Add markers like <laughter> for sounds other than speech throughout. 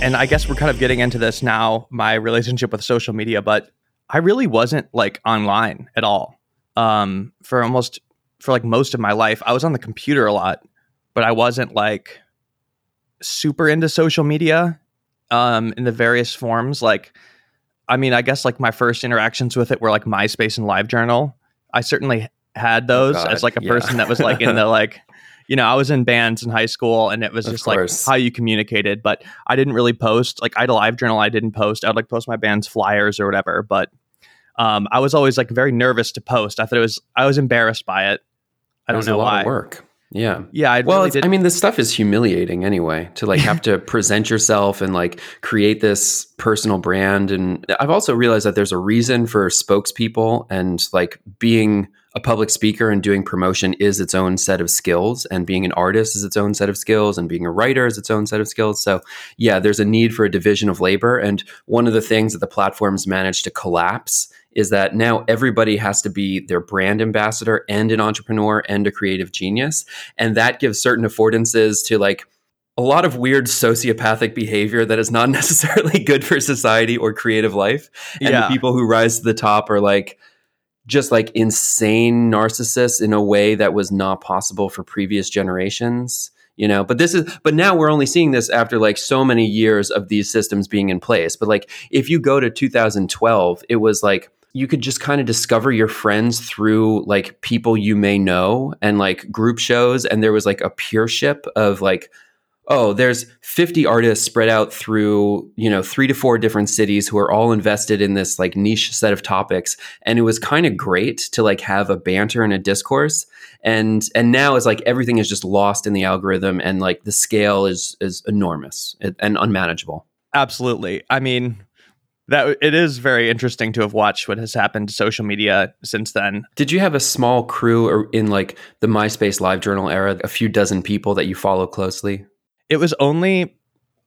and I guess we're kind of getting into this now, my relationship with social media, but I really wasn't like online at all. Um, for almost for like most of my life, I was on the computer a lot, but I wasn't like super into social media um, in the various forms. Like, I mean, I guess like my first interactions with it were like MySpace and LiveJournal. I certainly had those Oh, God, as like a yeah. person that was like in <laughs> the like, you know, I was in bands in high school and it was Of just like how you communicated, but I didn't really post. Like I had a live journal. I didn't post. I would like post my band's flyers or whatever, but um, I was always like very nervous to post. I thought it was, I was embarrassed by it. I don't was know a lot why. of work. Yeah. Yeah, I Well, really. I mean, this stuff is humiliating anyway to like have to <laughs> present yourself and like create this personal brand. And I've also realized that there's a reason for spokespeople and like being a public speaker and doing promotion is its own set of skills, and being an artist is its own set of skills, and being a writer is its own set of skills. So, yeah, there's a need for a division of labor. And one of the things that the platforms managed to collapse is that now everybody has to be their brand ambassador and an entrepreneur and a creative genius. And that gives certain affordances to like a lot of weird sociopathic behavior that is not <laughs> necessarily good for society or creative life. And Yeah. the people who rise to the top are like just like insane narcissists in a way that was not possible for previous generations you know? But this is but now we're only seeing this after like so many years of these systems being in place. But like if you go to 2012 it was like you could just kind of discover your friends through like people you may know and like group shows. And there was like a peership of like oh there's 50 artists spread out through you know three to four different cities who are all invested in this like niche set of topics and it was kind of great to like have a banter and a discourse and and now it's like everything is just lost in the algorithm and like the scale is is enormous and unmanageable Absolutely. I mean, that it is very interesting to have watched what has happened to social media since then. did you have a small crew or in like the myspace live journal era a few dozen people that you follow closely It was only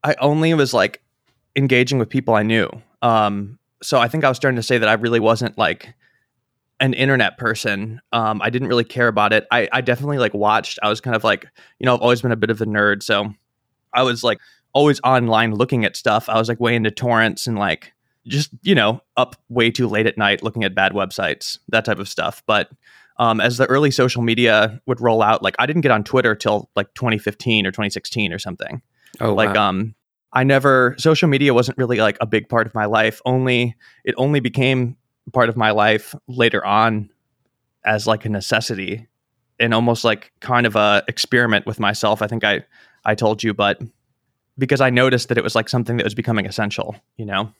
I only was like engaging with people I knew. Um so I think I was starting to say that I really wasn't like an internet person. Um I didn't really care about it. I I definitely like watched. I was kind of like, you know, I've always been a bit of a nerd, so I was like always online looking at stuff. I was like way into torrents and like just, you know, up way too late at night looking at bad websites, that type of stuff. But um, as the early social media would roll out, like I didn't get on Twitter till like 2015 or 2016 or something. oh like wow. um I never social media wasn't really like a big part of my life. Only it only became part of my life later on as like a necessity and almost like kind of a experiment with myself. I think I I told you, but because I noticed that it was like something that was becoming essential, you know.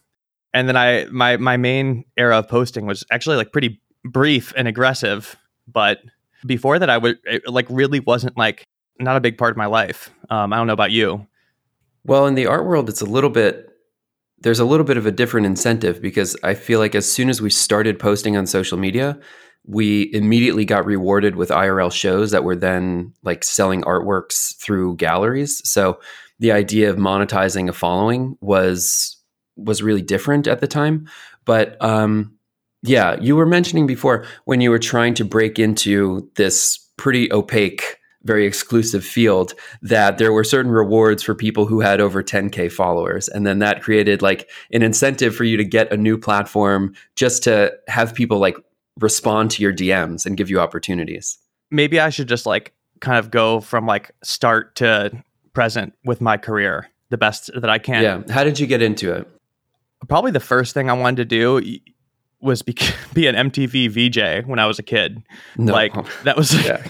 And then I my my main era of posting was actually like pretty brief and aggressive, but before that I would it like really wasn't like not a big part of my life. Um, I don't know about you. Well, in the art world, it's a little bit, there's a little bit of a different incentive because I feel like as soon as we started posting on social media, we immediately got rewarded with IRL shows that were then like selling artworks through galleries. So the idea of monetizing a following was was really different at the time. But um, yeah, you were mentioning before when you were trying to break into this pretty opaque, very exclusive field that there were certain rewards for people who had over 10k followers and then that created like an incentive for you to get a new platform just to have people like respond to your DMs and give you opportunities. maybe I should just like kind of go from like start to present with my career the best that I can. yeah, how did you get into it? Probably the first thing I wanted to do was be, <laughs> be an MTV VJ when I was a kid. No. Like that was Yeah.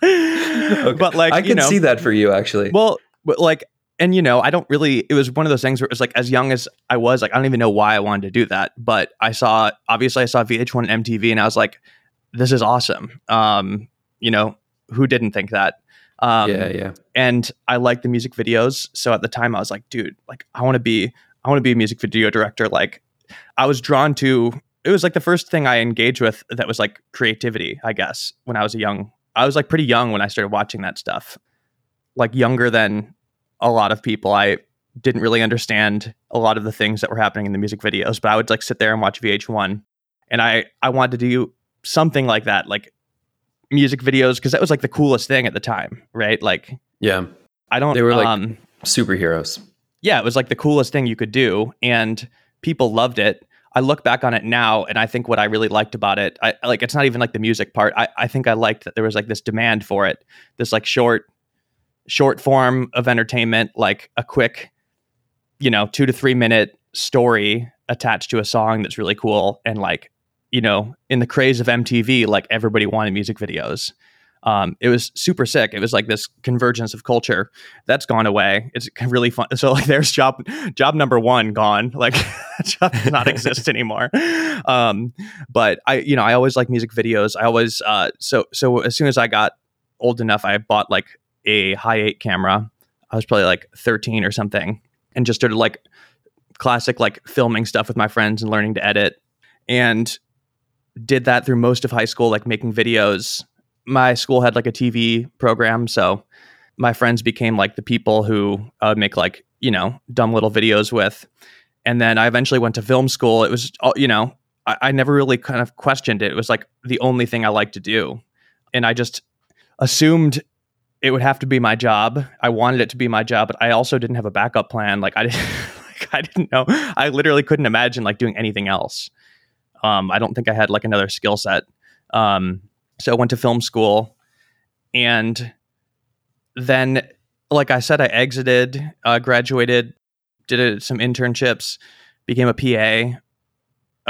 <laughs> Okay. But like I you can know, see that for you actually. Well, but like, and you know, I don't really. It was one of those things where it was like, as young as I was, like, I don't even know why I wanted to do that. But I saw, obviously, I saw VH1 and MTV, and I was like, this is awesome. Um, you know, who didn't think that? Um, yeah, yeah. and I like the music videos. So at the time, I was like, dude, like, I want to be, I want to be a music video director. Like, I was drawn to. It was like the first thing I engaged with that was like creativity. I guess when I was a young, I was like pretty young when I started watching that stuff. Like younger than a lot of people. I didn't really understand a lot of the things that were happening in the music videos, but I would like sit there and watch VH1, and I I wanted to do something like that, like music videos, because that was like the coolest thing at the time, right? Like Yeah. I don't. They were, like, um, Superheroes. yeah, it was like the coolest thing you could do, and people loved it. I look back on it now, and I think what I really liked about it, I like it's not even like the music part. I, I think I liked that there was like this demand for it, this like short, short form of entertainment, like a quick, you know, two to three minute story attached to a song that's really cool, and like, you know, in the craze of MTV, like everybody wanted music videos um, it was super sick. It was like this convergence of culture that's gone away. It's really fun. <laughs> So like, there's job job number one gone. <laughs> Like, job does not exist <laughs> anymore. Um, but I, you know, I always like music videos. I always uh, so so as soon as I got old enough, I bought like a high eight camera. I was probably like 13 or something, and just started like classic like filming stuff with my friends and learning to edit, and did that through most of high school, like making videos my school had like a TV program, so my friends became like the people who I would make like you know dumb little videos with. And then I eventually went to film school. It was you know I, I never really kind of questioned it. It was like the only thing I liked to do, and I just assumed it would have to be my job. I wanted it to be my job, but I also didn't have a backup plan. Like I <laughs> didn't, like I didn't know. I literally couldn't imagine like doing anything else. Um, I don't think I had like another skill set. Um, so I went to film school and then like I said I exited, uh, graduated, did a, some internships, became a PA,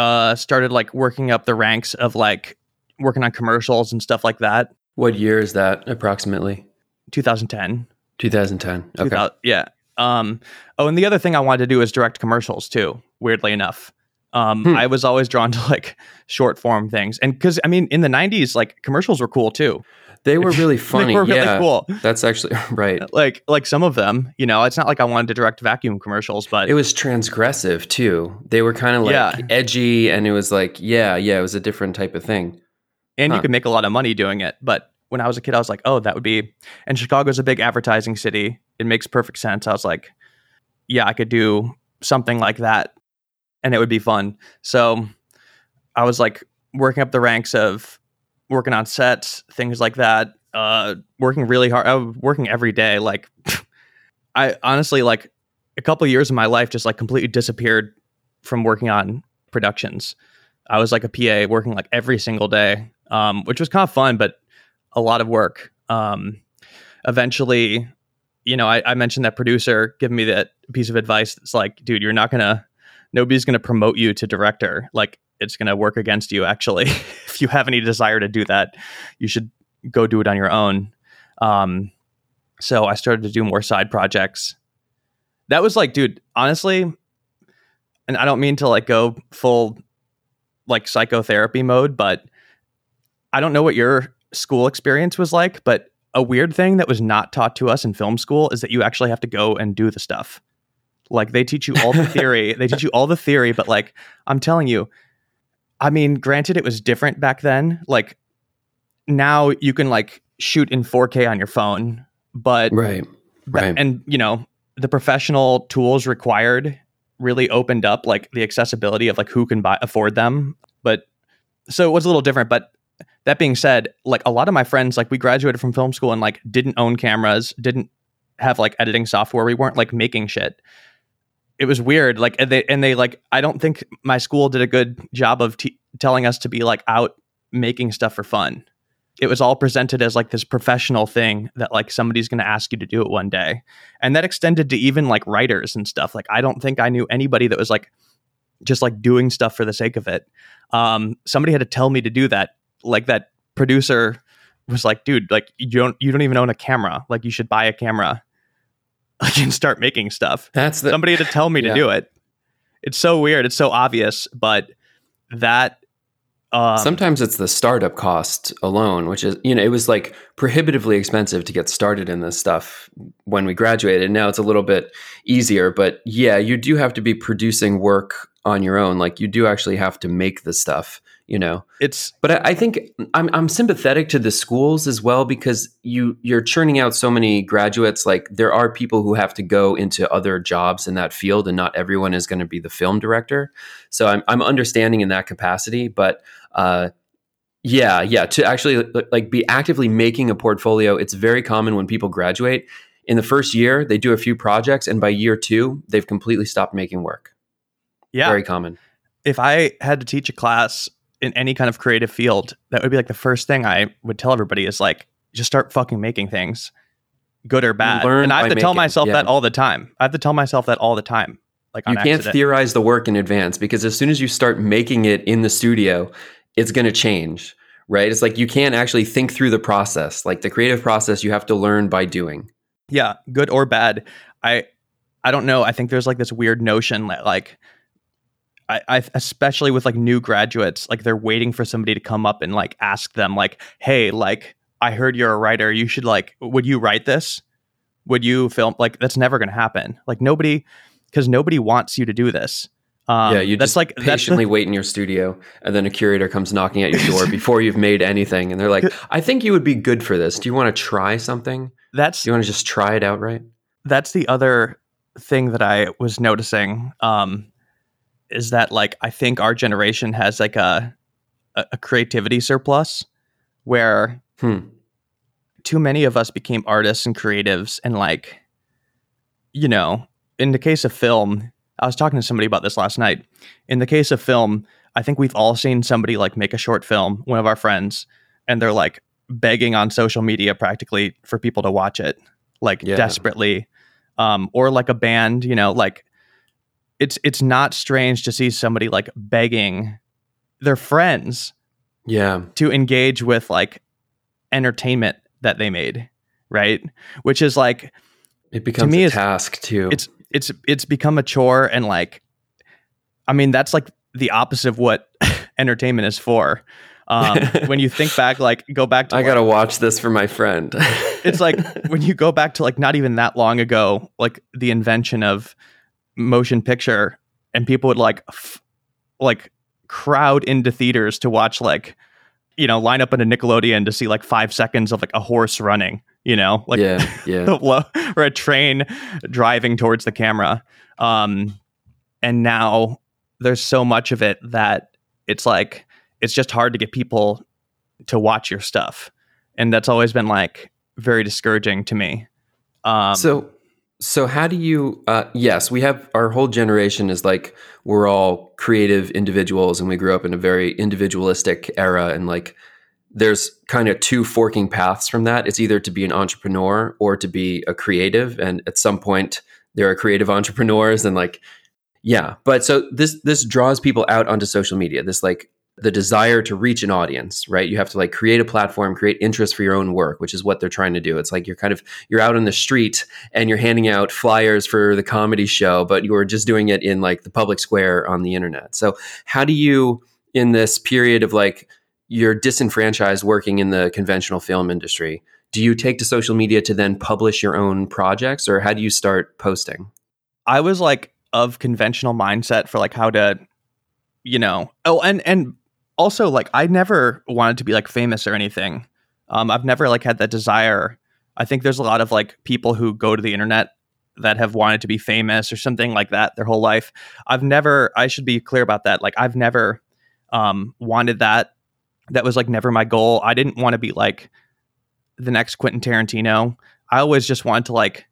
uh, started like working up the ranks of like working on commercials and stuff like that. What year is that approximately? 2010. 2010. Okay. 2000, yeah. Um, oh, and the other thing I wanted to do is direct commercials too, weirdly enough. Um, hmm. I was always drawn <laughs> to like short form things, and because I mean, in the '90s, like commercials were cool too. They were really <laughs> funny. they were really yeah, cool. That's actually <laughs> right. Like like some of them, you know, it's not like I wanted to direct vacuum commercials, but it was transgressive too. They were kind of like yeah. edgy, and it was like, yeah, yeah, it was a different type of thing. And huh. you could make a lot of money doing it. But when I was a kid, I was like, oh, that would be. And Chicago's a big advertising city. It makes perfect sense. I was like, yeah, I could do something like that and it would be fun. So I was like working up the ranks of working on sets, things like that. Uh, working really hard. I was working every day. Like <laughs> I honestly like a couple years of my life just like completely disappeared from working on productions. I was like a PA working like every single day, um, which was kind of fun, but a lot of work. Um, eventually, you know, I, I mentioned that producer giving me that piece of advice. It's like, dude, you're not gonna nobody's going to promote you to director. Like it's going to work against you actually. <laughs> if you have any desire to do that, you should go do it on your own. Um, so I started to do more side projects. That was like, dude, honestly, and I don't mean to like go full like psychotherapy mode, but I don't know what your school experience was like, but a weird thing that was not taught to us in film school is that you actually have to go and do the stuff. Like they teach you all the theory, they teach you all the theory, but like I'm telling you, I mean, granted it was different back then. Like now you can like shoot in 4K on your phone, but right, right, and you know the professional tools required really opened up like the accessibility of like who can buy afford them. But so it was a little different. But that being said, like a lot of my friends, like we graduated from film school and like didn't own cameras, didn't have like editing software. We weren't like making shit it was weird. Like and they and they like I don't think my school did a good job of t- telling us to be like out making stuff for fun. It was all presented as like this professional thing that like somebody's going to ask you to do it one day. And that extended to even like writers and stuff. Like I don't think I knew anybody that was like just like doing stuff for the sake of it. Um, somebody had to tell me to do that. Like that producer was like, dude, like you don't you don't even own a camera. Like you should buy a camera <laughs> I can start making stuff. That's the, somebody had to tell me yeah. to do it. It's so weird. It's so obvious, but that um, sometimes it's the startup cost alone, which is you know it was like prohibitively expensive to get started in this stuff when we graduated. Now it's a little bit easier, but yeah, you do have to be producing work on your own. Like you do actually have to make the stuff you know? It's but I, I, think I'm, I'm sympathetic to the schools as well because you you're churning out so many graduates. Like there are people who have to go into other jobs in that field and not everyone is going to be the film director. So i'm, I'm understanding in that capacity but uh, yeah yeah to actually like be actively making a portfolio it's very common when people graduate. In the first year they do a few projects and by year two they've completely stopped making work Yeah. very common if I had to teach a class in any kind of creative field, that would be like the first thing I would tell everybody is like, just start fucking making things, good or bad. learn and I have to tell making, myself yeah. that all the time. I have to tell myself that all the time. Like you can't accident. theorize the work in advance because as soon as you start making it in the studio it's going to change right it's like you can't actually think through the process like the creative process you have to learn by doing yeah, good or bad. I I don't know. I think there's like this weird notion that like I, I especially with like new graduates, like they're waiting for somebody to come up and like ask them like, hey, like I heard you're a writer. You should like, would you write this? Would you film? Like that's never going to happen. Like nobody, because nobody wants you to do this. Um, yeah you that's just like that's the- patiently wait in your studio and then a curator comes knocking at your door <laughs> before you've made anything and they're like <laughs> i think you would be good for this do you want to try something that's do you want to just try it outright that's the other thing that I was noticing um, is that like I think our generation has like a a, a creativity surplus where hmm. too many of us became artists and creatives and like you know in the case of film I was talking to somebody about this last night in the case of film I think we've all seen somebody like make a short film one of our friends and they're like begging on social media practically for people to watch it like Yeah. desperately um, or like a band you know like it's it's not strange to see somebody like begging their friends yeah. to engage with like entertainment that they made right? Which is like it becomes me a task too. it's it's it's become a chore and like i mean that's like the opposite of what <laughs> entertainment is for. Um <laughs> when you think back like go back to i like- gotta watch this for my friend. It's like <laughs> when you go back to like not even that long ago like the invention of motion picture and people would like f- like crowd into theaters to watch like you know line up in a nickelodeon to see like five seconds of like a horse running you know? Like yeah <laughs> yeah. <laughs> or a train driving towards the camera. Um and now there's so much of it that it's like it's just hard to get people to watch your stuff. And that's always been like very discouraging to me. Um so so how do you uh, yes we have our whole generation is like we're all creative individuals and we grew up in a very individualistic era and like there's kind of two forking paths from that. It's either to be an entrepreneur or to be a creative. And at some point there are creative <laughs> entrepreneurs and like yeah. But so this this draws people out onto social media this like the desire to reach an audience right? You have to like create a platform create interest for your own work which is what they're trying to do. It's like you're kind of you're out on the street and you're handing out flyers for the comedy show but you're just doing it in like the public square on the internet. So how do you in this period of like you're disenfranchised working in the conventional film industry do you take to social media to then publish your own projects or how do you start posting? I was like of conventional mindset for like how to you know oh and and also like i never wanted to be like famous or anything. Um i've never like had that desire. I think there's a lot of like people who go to the internet that have wanted to be famous or something like that their whole life. I've never i should be clear about that. Like i've never um wanted that. That was like never my goal. I didn't want to be like the next quentin tarantino. I always just wanted to like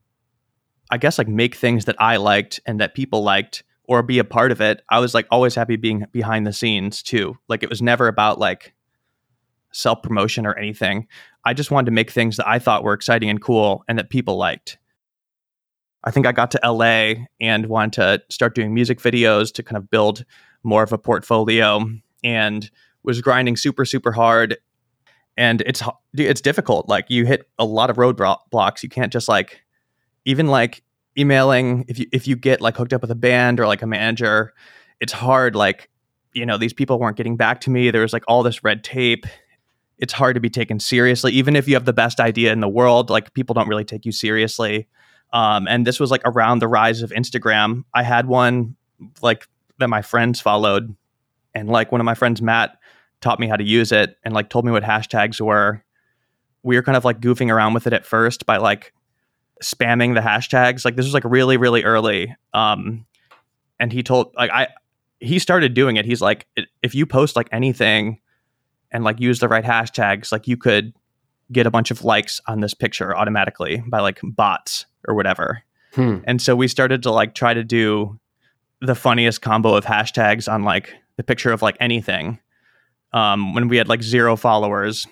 I guess like make things that I liked and that people liked or be a part of it. I was like always happy being behind the scenes too. Like it was never about like self promotion or anything. I just wanted to make things that I thought were exciting and cool and that people liked. I think I got to LA and wanted to start doing music videos to kind of build more of a portfolio and was grinding super super hard and it's it's difficult like you hit a lot of roadblocks you can't just like even like emailing if you if you get like hooked up with a band or like a manager it's hard like you know these people weren't getting back to me. There was like all this red tape. It's hard to be taken seriously. Even if you have the best idea in the world like people don't really take you seriously. Um, and this was like around the rise of instagram. I had one like that my friends followed. And like one of my friends matt taught me how to use it and like told me what hashtags were. We were kind of like goofing around with it at first by like spamming the hashtags. Like this was like really, really early. Um, and he told like I he started doing it. He's like, if you post like anything and like use the right hashtags, like you could get a bunch of likes on this picture automatically by like bots or whatever. Hmm. And so we started to like try to do the funniest combo of hashtags on like the picture of like anything. Um, when we had like zero followers,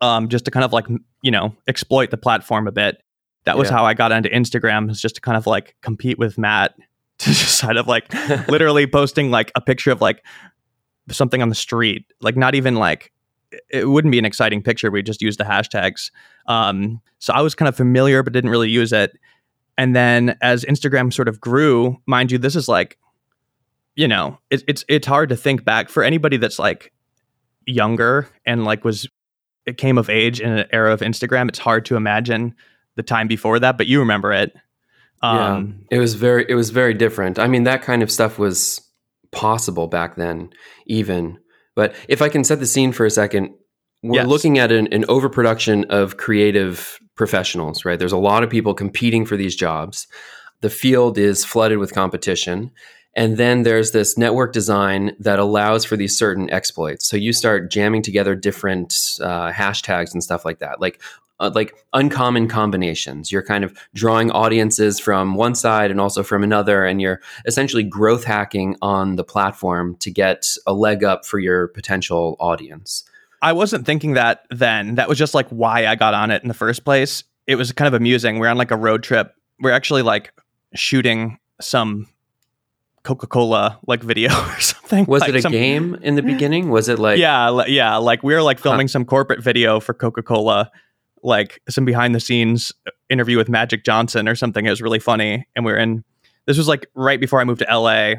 um, just to kind of like you know exploit the platform a bit. That was Yeah. how I got into Instagram, is just to kind of like compete with Matt <laughs> to just kind of like <laughs> literally posting like a picture of like something on the street, like not even like it wouldn't be an exciting picture. We just use the hashtags. Um, so I was kind of familiar, but didn't really use it. And then as Instagram sort of grew, mind you, this is like, you know, it, it's it's hard to think back for anybody that's like younger and like was it came of age in an era of Instagram. It's hard to imagine the time before that, but you remember it. Um, yeah, it was very it was very different. I mean, that kind of stuff was possible back then, even. But if I can set the scene for a second, we're Yes. looking at an, an overproduction of creative professionals, right? There's a lot of people competing for these jobs. The field is flooded with competition. And then there's this network design that allows for these certain exploits. So you start jamming together different uh, hashtags and stuff like that, like uh, like uncommon combinations. You're kind of drawing audiences from one side and also from another, and you're essentially growth hacking on the platform to get a leg up for your potential audience. I wasn't thinking that then. That was just like why I got on it in the first place. It was kind of amusing. We're on like a road trip. We're actually like shooting some Coca Cola like video <laughs> or something. Was Like, it a some- game in the beginning? Was it like yeah, yeah. Like we were like filming some corporate video for Coca Cola, like some behind the scenes interview with Magic Johnson or something. It was really funny, and we were in. This was like right before I moved to LA.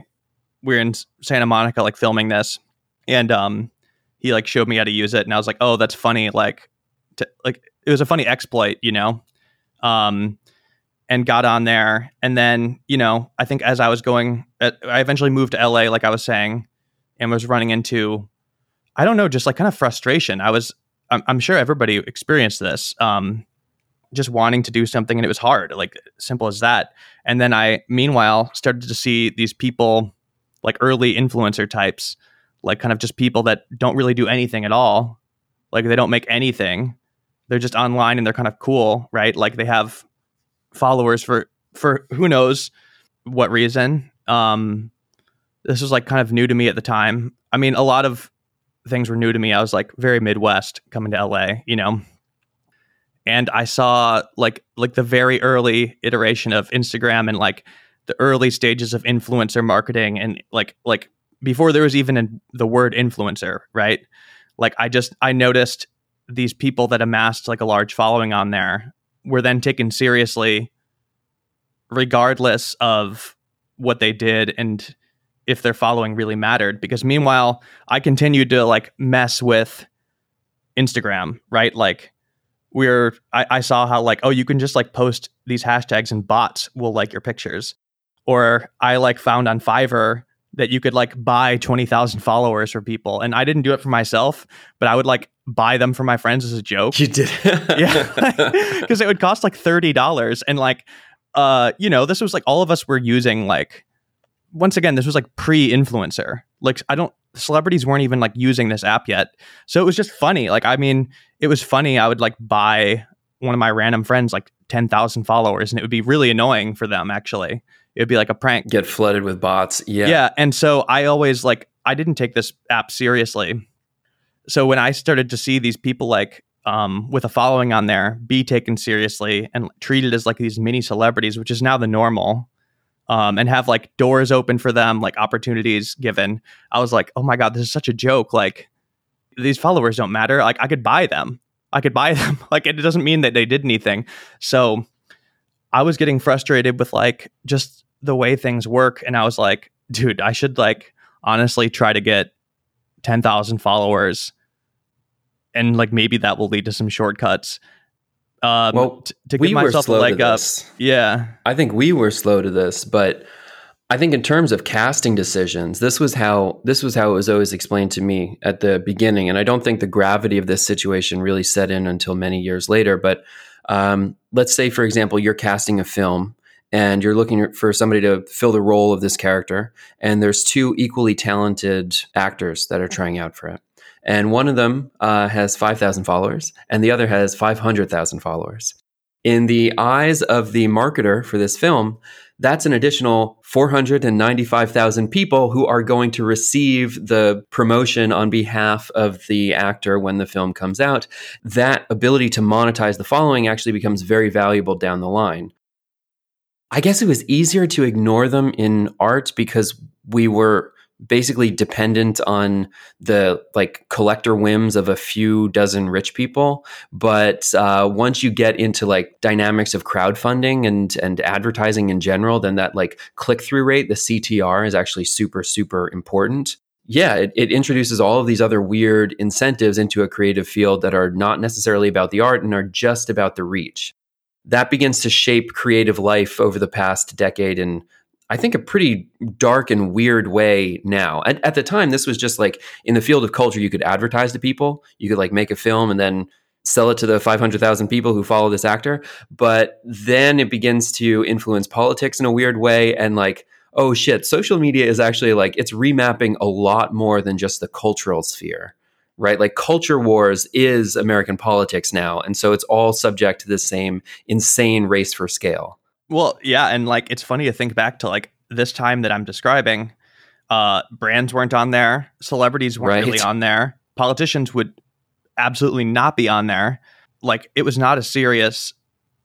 We were in Santa Monica, like filming this, and um, he like showed me how to use it, and I was like, oh, that's funny. Like, to, like it was a funny exploit, you know. Um, and got on there, and then you know, I think as I was going, uh, I eventually moved to LA, like I was saying, and was running into I don't know, just like kind of frustration. I was, I'm, I'm sure everybody experienced this, um, just wanting to do something and it was hard, like simple as that. And then I, meanwhile, started to see these people, like early influencer types, like kind of just people that don't really do anything at all. Like they don't make anything. They're just online and they're kind of cool, right? Like they have followers for for who knows what reason. Um, this was like kind of new to me at the time. I mean, a lot of things were new to me. I was like very Midwest coming to LA, you know. And I saw like like the very early iteration of Instagram and like the early stages of influencer marketing and like like before there was even an, the word influencer, right? Like I just I noticed these people that amassed like a large following on there were then taken seriously regardless of what they did and if their following really mattered because meanwhile i continued to like mess with instagram right? Like we're I, I saw how like oh you can just like post these hashtags and bots will like your pictures. Or i like found on fiverr that you could like buy 20000 followers for people. And i didn't do it for myself but i would like buy them for my friends as a joke. You did? <laughs> yeah. <laughs> Because it would cost like $30 and like uh you know this was like all of us were using like once again this was like pre-influencer like i don't celebrities weren't even like using this app yet so it was just funny like i mean it was funny i would like buy one of my random friends like 10,000 followers and it would be really annoying for them actually it would be like a prank Get flooded with bots. Yeah. yeah. And so I always like, I didn't take this app seriously. So when I started to see these people like, um, with a following on there be taken seriously and treated as like these mini celebrities, which is now the normal, um, and have like doors open for them, like opportunities given. I was like, oh my God, this is such a joke. Like, these followers don't matter. Like, I could buy them. I could buy <laughs> them. like, it doesn't mean that they did anything. So I was getting frustrated with like just the way things work. And I was like, dude, I should like honestly try to get 10,000 followers. And like maybe that will lead to some shortcuts. Um, Well, t- to we give were myself a leg up. Yeah. I think we were slow to this, but I think in terms of casting decisions, this was how this was how it was always explained to me at the beginning, and I don't think the gravity of this situation really set in until many years later. But um, let's say, for example, you're casting a film and you're looking for somebody to fill the role of this character, and there's two equally talented actors that are trying out for it. And one of them uh, has 5,000 followers, and the other has 500,000 followers. In the eyes of the marketer for this film, that's an additional 495,000 people who are going to receive the promotion on behalf of the actor when the film comes out. That ability to monetize the following actually becomes very valuable down the line. I guess it was easier to ignore them in art because we were basically dependent on the like collector whims of a few dozen rich people. But uh, once you get into like dynamics of crowdfunding and and advertising in general then that like click-through rate the ctr is actually super super important. Yeah it, it introduces all of these other weird incentives into a creative field that are not necessarily about the art and are just about the reach. That begins to shape creative life over the past decade and I think, a pretty dark and weird way now. At, at, the time, this was just like in the field of culture, you could advertise to people, you could like make a film and then sell it to the 500,000 people who follow this actor. But then it begins to influence politics in a weird way. And like, oh shit, social media is actually like, it's remapping a lot more than just the cultural sphere. Right, like culture wars is American politics now, and so it's all subject to the same insane race for scale. Well, yeah, and like it's funny to think back to like this time that I'm describing. Uh, brands weren't on there, celebrities weren't right. really on there, politicians would absolutely not be on there. Like it was not a serious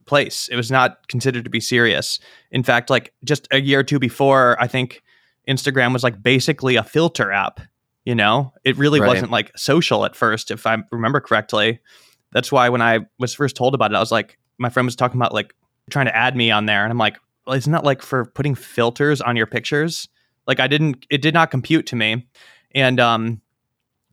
place. It was not considered to be serious. In fact, like just a year or two before, I think Instagram was like basically a filter app. You know, it really right. wasn't like social at first, if I remember correctly. That's why when I was first told about it, I was like, my friend was talking about like trying to add me on there, and I'm like, well, isn't that like for putting filters on your pictures? Like I didn't, it did not compute to me, and um,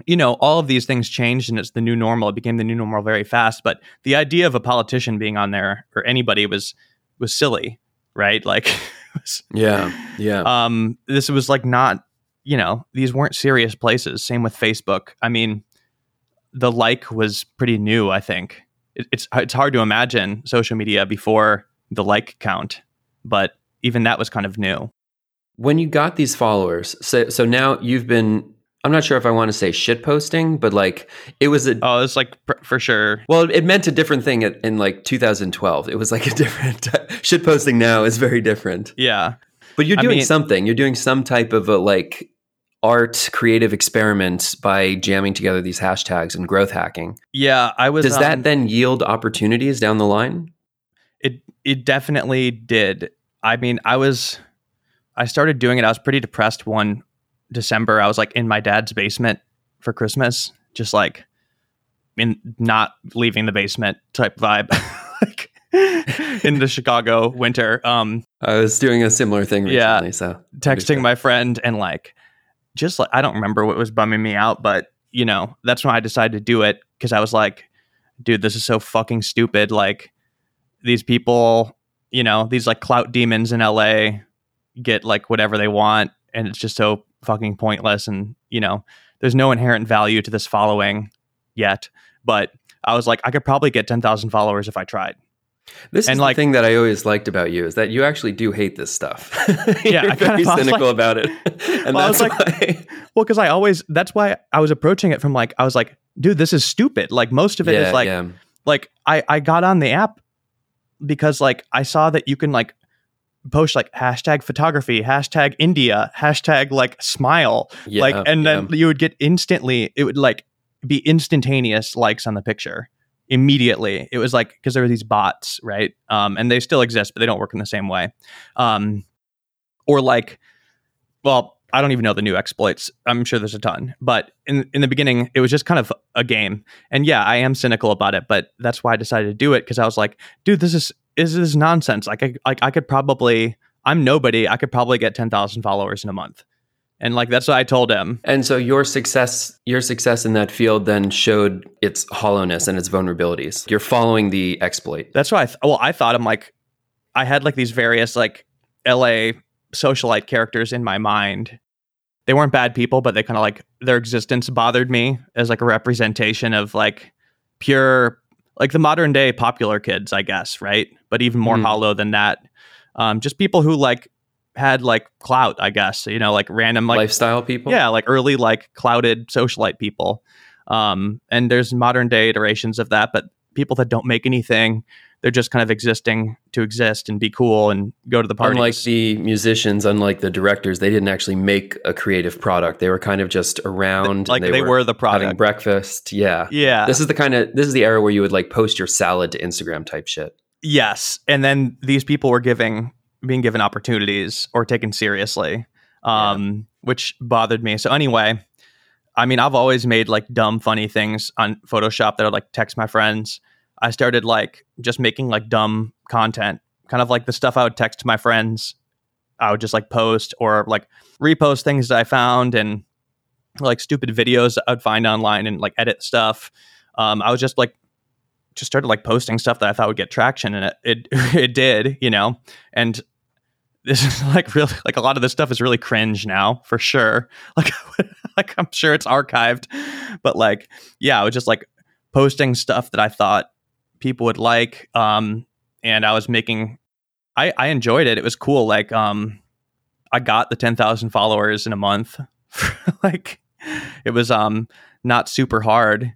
you know, all of these things changed, and it's the new normal. It became the new normal very fast. But the idea of a politician being on there or anybody was was silly, right? <laughs> Like, yeah, yeah. Um, this was like not, you know, these weren't serious places. Same with Facebook. I mean, the like was pretty new. I think it's it's hard to imagine social media before the like count, but even that was kind of new. When you got these followers, so so now you've been I'm not sure if I want to say shit posting, but like it was a oh, it's like pr- for sure. Well, it meant a different thing in like 2012. It was like a different <laughs> shit posting. Now is very different. Yeah, but you're doing I mean, something. You're doing some type of a like art creative experiments by jamming together these hashtags and growth hacking. Yeah, I was. Does that um, then yield opportunities down the line? It it definitely did. I mean, I was I started doing it. I was pretty depressed one December. I was like in my dad's basement for Christmas, just like in not leaving the basement type vibe. <laughs> like in the Chicago winter. Um I was doing a similar thing recently, yeah, so texting my friend and like just like I don't remember what was bumming me out, but you know, that's when I decided to do it because I was like, dude, this is so fucking stupid. Like these people, you know, these like clout demons in LA get like whatever they want and it's just so fucking pointless and, you know, there's no inherent value to this following yet, but I was like I could probably get 10,000 followers if I tried. This and is like, the thing that I always liked about you is that you actually do hate this stuff. <laughs> yeah, You're I very cynical like, about it, <laughs> and well, that's like, why. <laughs> well, because I always that's why I was approaching it from like I was like, dude, this is stupid. Like most of it yeah, is like, yeah. like I I got on the app because like I saw that you can like post like hashtag photography, hashtag India, hashtag like smile, yeah, like, and then you would get instantly. It would like be instantaneous likes on the picture immediately. It was like because there were these bots, right? Um, and they still exist, but they don't work in the same way. Um, or like, well, I don't even know the new exploits. I'm sure there's a ton, but in in the beginning, it was just kind of a game. And yeah, I am cynical about it, but that's why I decided to do it because I was like, dude, this is is this nonsense. Like, I, like I could probably, I'm nobody. I could probably get ten thousand followers in a month and like that's what I told him. And so your success, your success in that field then showed its hollowness and its vulnerabilities. You're following the exploit. That's why. I th- well, I thought I'm like, I had like these various like L.A. socialite characters in my mind. They weren't bad people, but they kind of like their existence bothered me as like a representation of like pure, like the modern day popular kids, I guess, right? But even more mm. hollow than that. Um, just people who like had like clout, I guess, you know, like random like lifestyle people. Yeah, like early like clouded socialite people. Um, and there's modern day iterations of that, but people that don't make anything, they're just kind of existing to exist and be cool and go to the parties. Unlike the musicians, unlike the directors, they didn't actually make a creative product. They were kind of just around. like they, were, the product. having breakfast. Yeah. yeah. This is the kind of this is the era where you would like post your salad to Instagram type shit. Yes, and then these people were giving being given opportunities or taken seriously, um, which bothered me. So anyway, I mean, I've always made like dumb, funny things on Photoshop that I would like text my friends. I started like just making like dumb content, kind of like the stuff I would text to my friends. I would just like post or like repost things that I found and like stupid videos I'd find online and like edit stuff. Um, I was just like just started like posting stuff that I thought would get traction, and it it, <laughs> it did, you know. And this is <laughs> like really like a lot of this stuff is really cringe now for sure. <laughs> Like like I'm sure it's archived, but like yeah, I was just like posting stuff that I thought people would like, um, and I was making. I I enjoyed it. It was cool. Like um, I got the ten thousand followers in a month. <laughs> like it was um not super hard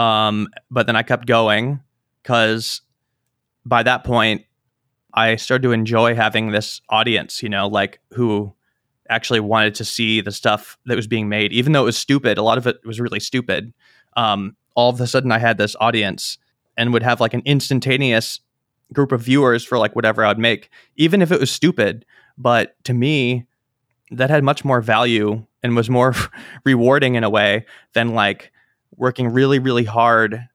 um, but then I kept going because by that point, I started to enjoy having this audience, you know, like who actually wanted to see the stuff that was being made, even though it was stupid. A lot of it was really stupid. Um, all of a sudden, I had this audience and would have like an instantaneous group of viewers for like whatever I'd make, even if it was stupid. But to me, that had much more value and was more <laughs> rewarding in a way than like working really, really hard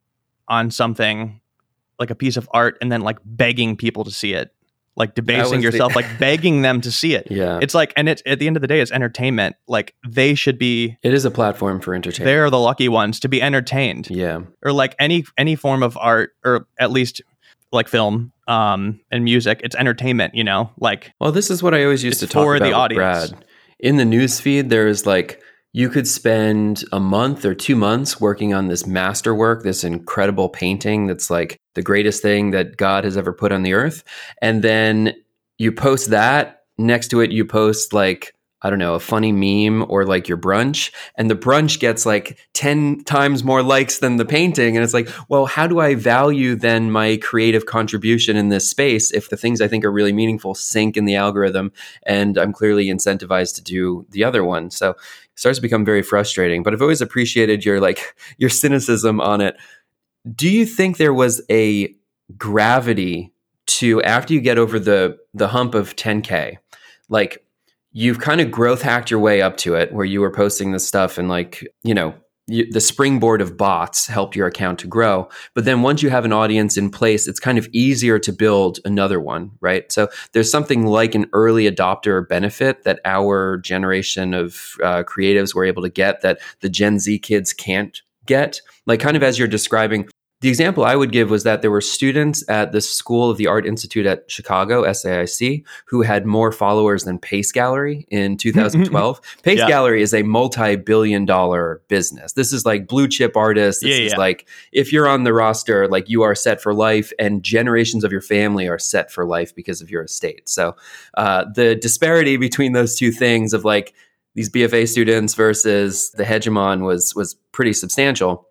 on something like a piece of art and then like begging people to see it, like debasing yourself, the- like <laughs> begging them to see it. Yeah. It's like, and it's at the end of the day, it's entertainment. Like they should be, It is a platform for entertainment. they're the lucky ones to be entertained yeah. or like any, any form of art or at least like film um, and music. It's entertainment, you know, like Well, this is what I always used to talk for about the audience. Brad. In the news feed, there's like you could spend a month or two months working on this masterwork, this incredible painting that's like the greatest thing that God has ever put on the earth. And then you post that. Next to it, you post like, I don't know, a funny meme or like your brunch. And the brunch gets like 10 times more likes than the painting. And it's like, well, how do I value then my creative contribution in this space if the things I think are really meaningful sink in the algorithm and I'm clearly incentivized to do the other one? So starts to become very frustrating. But I've always appreciated your like <laughs> your cynicism on it. Do you think there was a gravity to after you get over the the hump of 10k like you've kind of growth hacked your way up to it where you were posting this stuff and like you know you, the springboard of bots help your account to grow. But then once you have an audience in place it's kind of easier to build another one right? So there's something like an early adopter benefit that our generation of uh, creatives were able to get that the gen z kids can't get. Like kind of as you're describing the example I would give was that there were students at the School of the Art Institute at Chicago, SAIC, who had more followers than Pace Gallery in <laughs> 2012. Pace Yeah. Gallery is a multi billion dollar business. This is like blue chip artists. This Yeah, is yeah. like, if you're on the roster, like you are set for life, and generations of your family are set for life because of your estate. So uh, the disparity between those two things of like these BFA students versus the hegemon was was pretty substantial.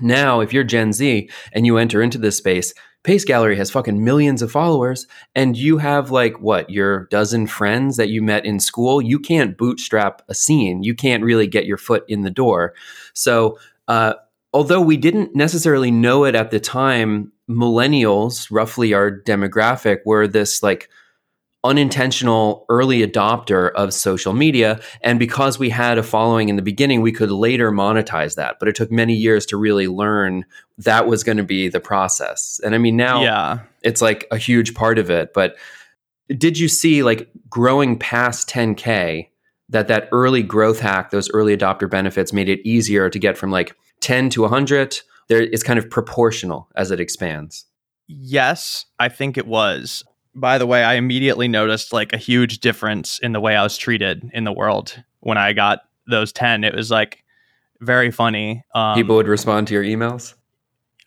Now, if you're Gen Z and you enter into this space, Pace Gallery has fucking millions of followers, and you have like what your dozen friends that you met in school. You can't bootstrap a scene. You can't really get your foot in the door. So, uh, although we didn't necessarily know it at the time, millennials, roughly our demographic, were this like unintentional early adopter of social media. And because we had a following in the beginning, we could later monetize that. But it took many years to really learn that was going to be the process. And I mean, now yeah. it's like a huge part of it. But did you see like growing past 10K that that early growth hack, those early adopter benefits made it easier to get from like 10 to 100? There, it's kind of proportional as it expands. Yes, I think it was. By the way, I immediately noticed like a huge difference in the way I was treated in the world when I got those 10. It was like very funny. Um, People would respond to your emails.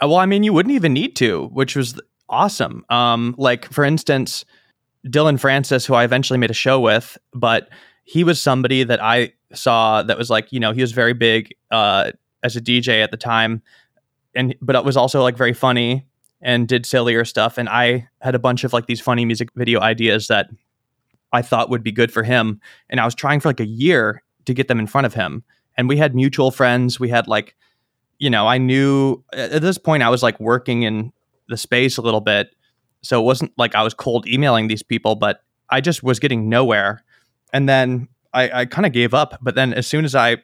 Uh, Well, I mean, you wouldn't even need to, which was awesome. Um, like for instance, Dillon Francis, who I eventually made a show with, but he was somebody that I saw that was like, you know, he was very big uh, as a DJ at the time, and but it was also like very funny and did sillier stuff. And I had a bunch of like these funny music video ideas that I thought would be good for him. And I was trying for like a year to get them in front of him. And we had mutual friends. We had like, you know, I knew at this point I was like working in the space a little bit. So it wasn't like I was cold emailing these people, but I just was getting nowhere. And then I, I kind of gave up. But then as soon as I,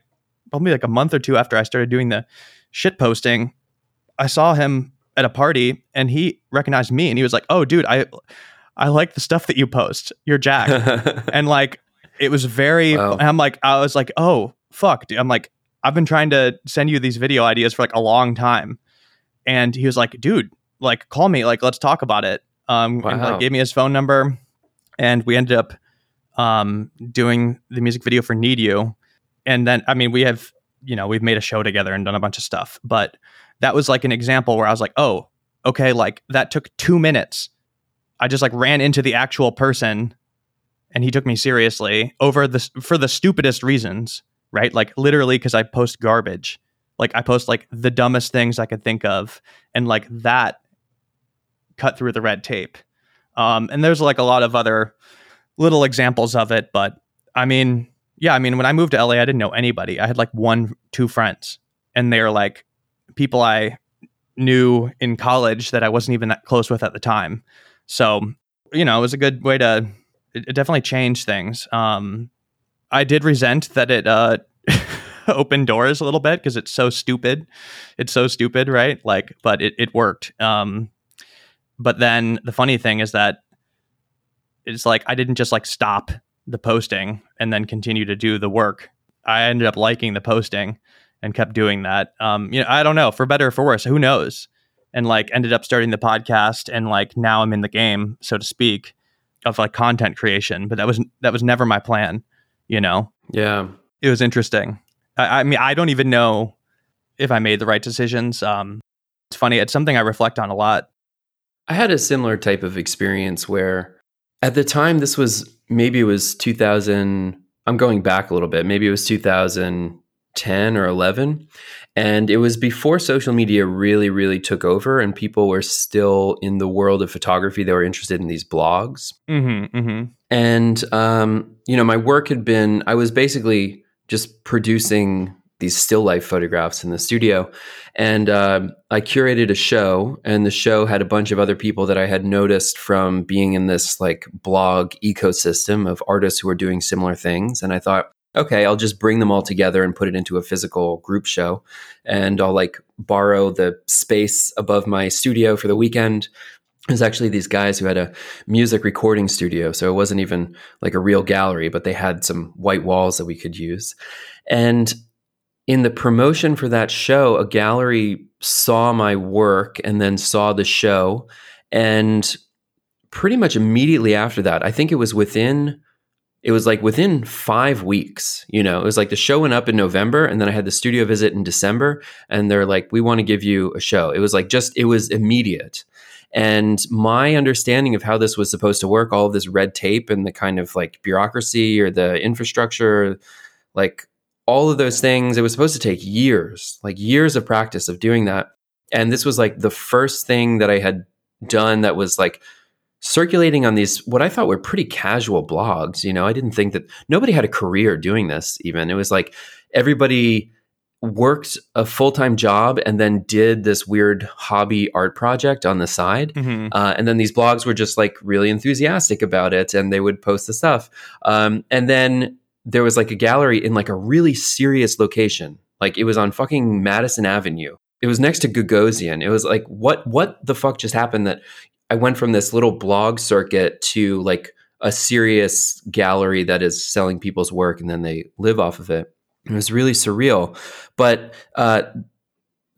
probably like a month or two after I started doing the shit posting, I saw him at a party and he recognized me and he was like, "Oh, dude, I I like the stuff that you post. You're Jack." <laughs> and like it was very Wow. I'm like I was like, "Oh, fuck." Dude. I'm like I've been trying to send you these video ideas for like a long time. And he was like, "Dude, like call me, like let's talk about it." Um and like gave me his phone number and we ended up um doing the music video for Need You. And then I mean, we have, you know, we've made a show together and done a bunch of stuff, but that was like an example where I was like, "Oh, okay, like that took 2 minutes." I just like ran into the actual person and he took me seriously over the for the stupidest reasons, right? Like literally cuz I post garbage. Like I post like the dumbest things I could think of and like that cut through the red tape. Um and there's like a lot of other little examples of it, but I mean, yeah, I mean when I moved to LA I didn't know anybody. I had like one two friends and they're like people I knew in college that I wasn't even that close with at the time. So, you know, it was a good way to it, it definitely changed things. Um I did resent that it uh <laughs> opened doors a little bit because it's so stupid. It's so stupid, right? Like, but it, it worked. Um but then the funny thing is that it's like I didn't just like stop the posting and then continue to do the work. I ended up liking the posting and kept doing that. Um, you know, I don't know, for better or for worse, who knows? And like ended up starting the podcast and like now I'm in the game, so to speak, of like content creation. But that was that was never my plan, you know. yeah. It was interesting. I, I mean, I don't even know if I made the right decisions. Um, it's funny. It's something I reflect on a lot. I had a similar type of experience where at the time this was maybe it was 2000 I'm going back a little bit. Maybe it was 2010 or 11 and it was before social media really really took over and people were still in the world of photography they were interested in these blogs. Mm-hmm, mm-hmm. And um, you know, my work had been I was basically just producing these still life photographs in the studio, and um I curated a show, and the show had a bunch of other people that I had noticed from being in this like blog ecosystem of artists who were doing similar things, and I thought. Okay, I'll just bring them all together and put it into a physical group show. And I'll like borrow the space above my studio for the weekend was actually these guys who had a music recording studio. So it wasn't even like a real gallery, but they had some white walls that we could use. And in the promotion for that show, a gallery saw my work and then saw the show. And pretty much immediately after that, I think it was within it was like within five weeks, you know, it was like the show went up in November and then I had the studio visit in December and they're like, we want to give you a show. It was like just, it was immediate. And my understanding of how this was supposed to work, all of this red tape and the kind of like bureaucracy or the infrastructure, like all of those things, it was supposed to take years, like years of practice of doing that. And this was like the first thing that I had done that was like circulating on these what I thought were pretty casual blogs. You know, I didn't think that nobody had a career doing this even. It was like everybody worked a full-time job and then did this weird hobby art project on the side Mm-hmm. uh, and then these blogs were just like really enthusiastic about it and they would post the stuff um, and then there was like a gallery in like a really serious location like it was on fucking madison avenue it was next to gagosian it was like what what the fuck just happened that i went from this little blog circuit to like a serious gallery that is selling people's work and then they live off of it. It was really surreal. But uh,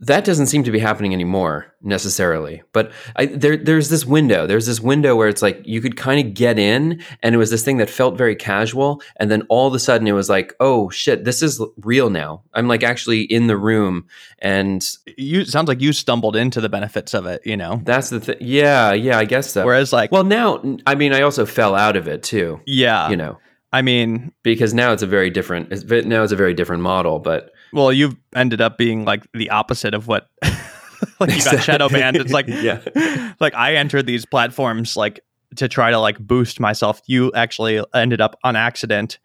that doesn't seem to be happening anymore necessarily. But I, there, there's this window. There's this window where it's like you could kind of get in, and it was this thing that felt very casual. And then all of a sudden, it was like, oh shit, this is real now. I'm like actually in the room, and You sounds like you stumbled into the benefits of it, you know. that's the thing. Yeah, yeah, I guess so. Whereas like, well, now I mean, I also fell out of it too. yeah, You know, I mean, because now it's a very different. Now it's a very different model. But Well, you've ended up being like the opposite of what <laughs> like you got shadow banned. It's like <laughs> yeah. <laughs> like I entered these platforms like to try to like boost myself. You actually ended up on accident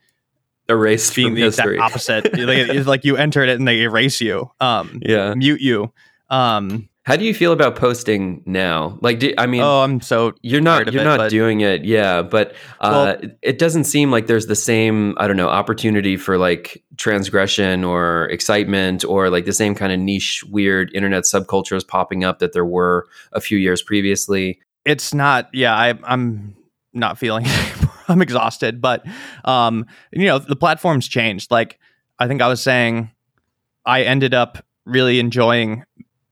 Erased being from the history. exact opposite. like, it's like you entered it and they erase you, um, yeah. mute you. Um, How do you feel about posting now? Like, do, I mean, oh, I'm so you're not you're it, not but- doing it yeah but uh it doesn't seem like there's the same i don't know opportunity for like transgression or excitement or like the same kind of niche weird internet subcultures popping up that there were a few years previously. It's not yeah I, i'm not feeling <laughs> i'm exhausted but um you know the platform's changed. Like i think i was saying i ended up really enjoying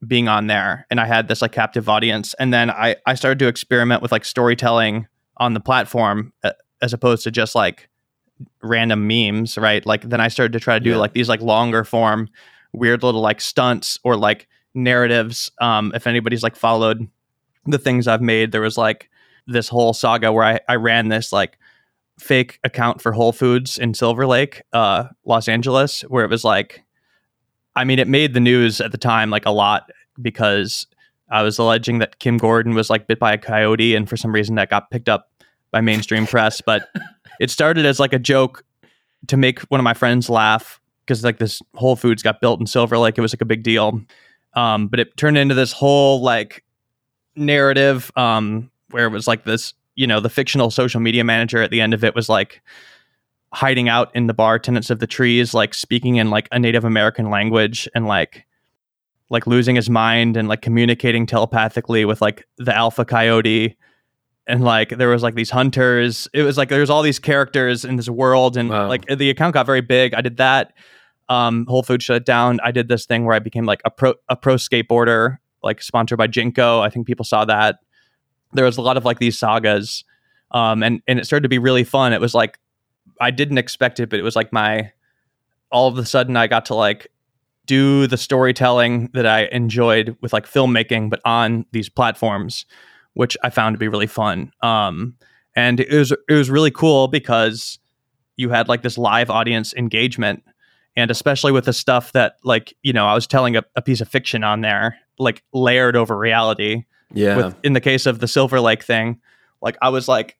being on there and i had this like captive audience. And then i i started to experiment with like storytelling on the platform uh, as opposed to just like random memes right? Like then i started to try to do Yeah. like these like longer form weird little like stunts or like narratives. Um if anybody's like followed the things I've made, there was like this whole saga where I, I ran this like fake account for Whole Foods in Silver Lake, uh, Los Angeles, where it was like, I mean, it made the news at the time like a lot because I was alleging that Kim Gordon was like bit by a coyote, and for some reason that got picked up by mainstream press. But it started as like a joke to make one of my friends laugh because like this Whole Foods got built in Silver Lake. It was like a big deal. Um, but it turned into this whole like narrative um, where it was like this, you know, the fictional social media manager at the end of it was like hiding out in the bar tenants of the trees, like speaking in like a Native American language and like like losing his mind and like communicating telepathically with like the alpha coyote. And like there was like these hunters. It was like there was all these characters in this world and Wow. like the account got very big. I did that. Um whole food shut down. I did this thing where i became like a pro a pro skateboarder like sponsored by JNCO. I think people saw that. There was a lot of like these sagas. Um and and it started to be really fun. It was like i didn't expect it but it was like my all of a sudden i got to like do the storytelling that i enjoyed with like filmmaking but on these platforms which i found to be really fun. Um and it was it was really cool because you had like this live audience engagement and especially with the stuff that like you know i was telling a, a piece of fiction on there like layered over reality yeah. with in the case of the silver lake thing like i was like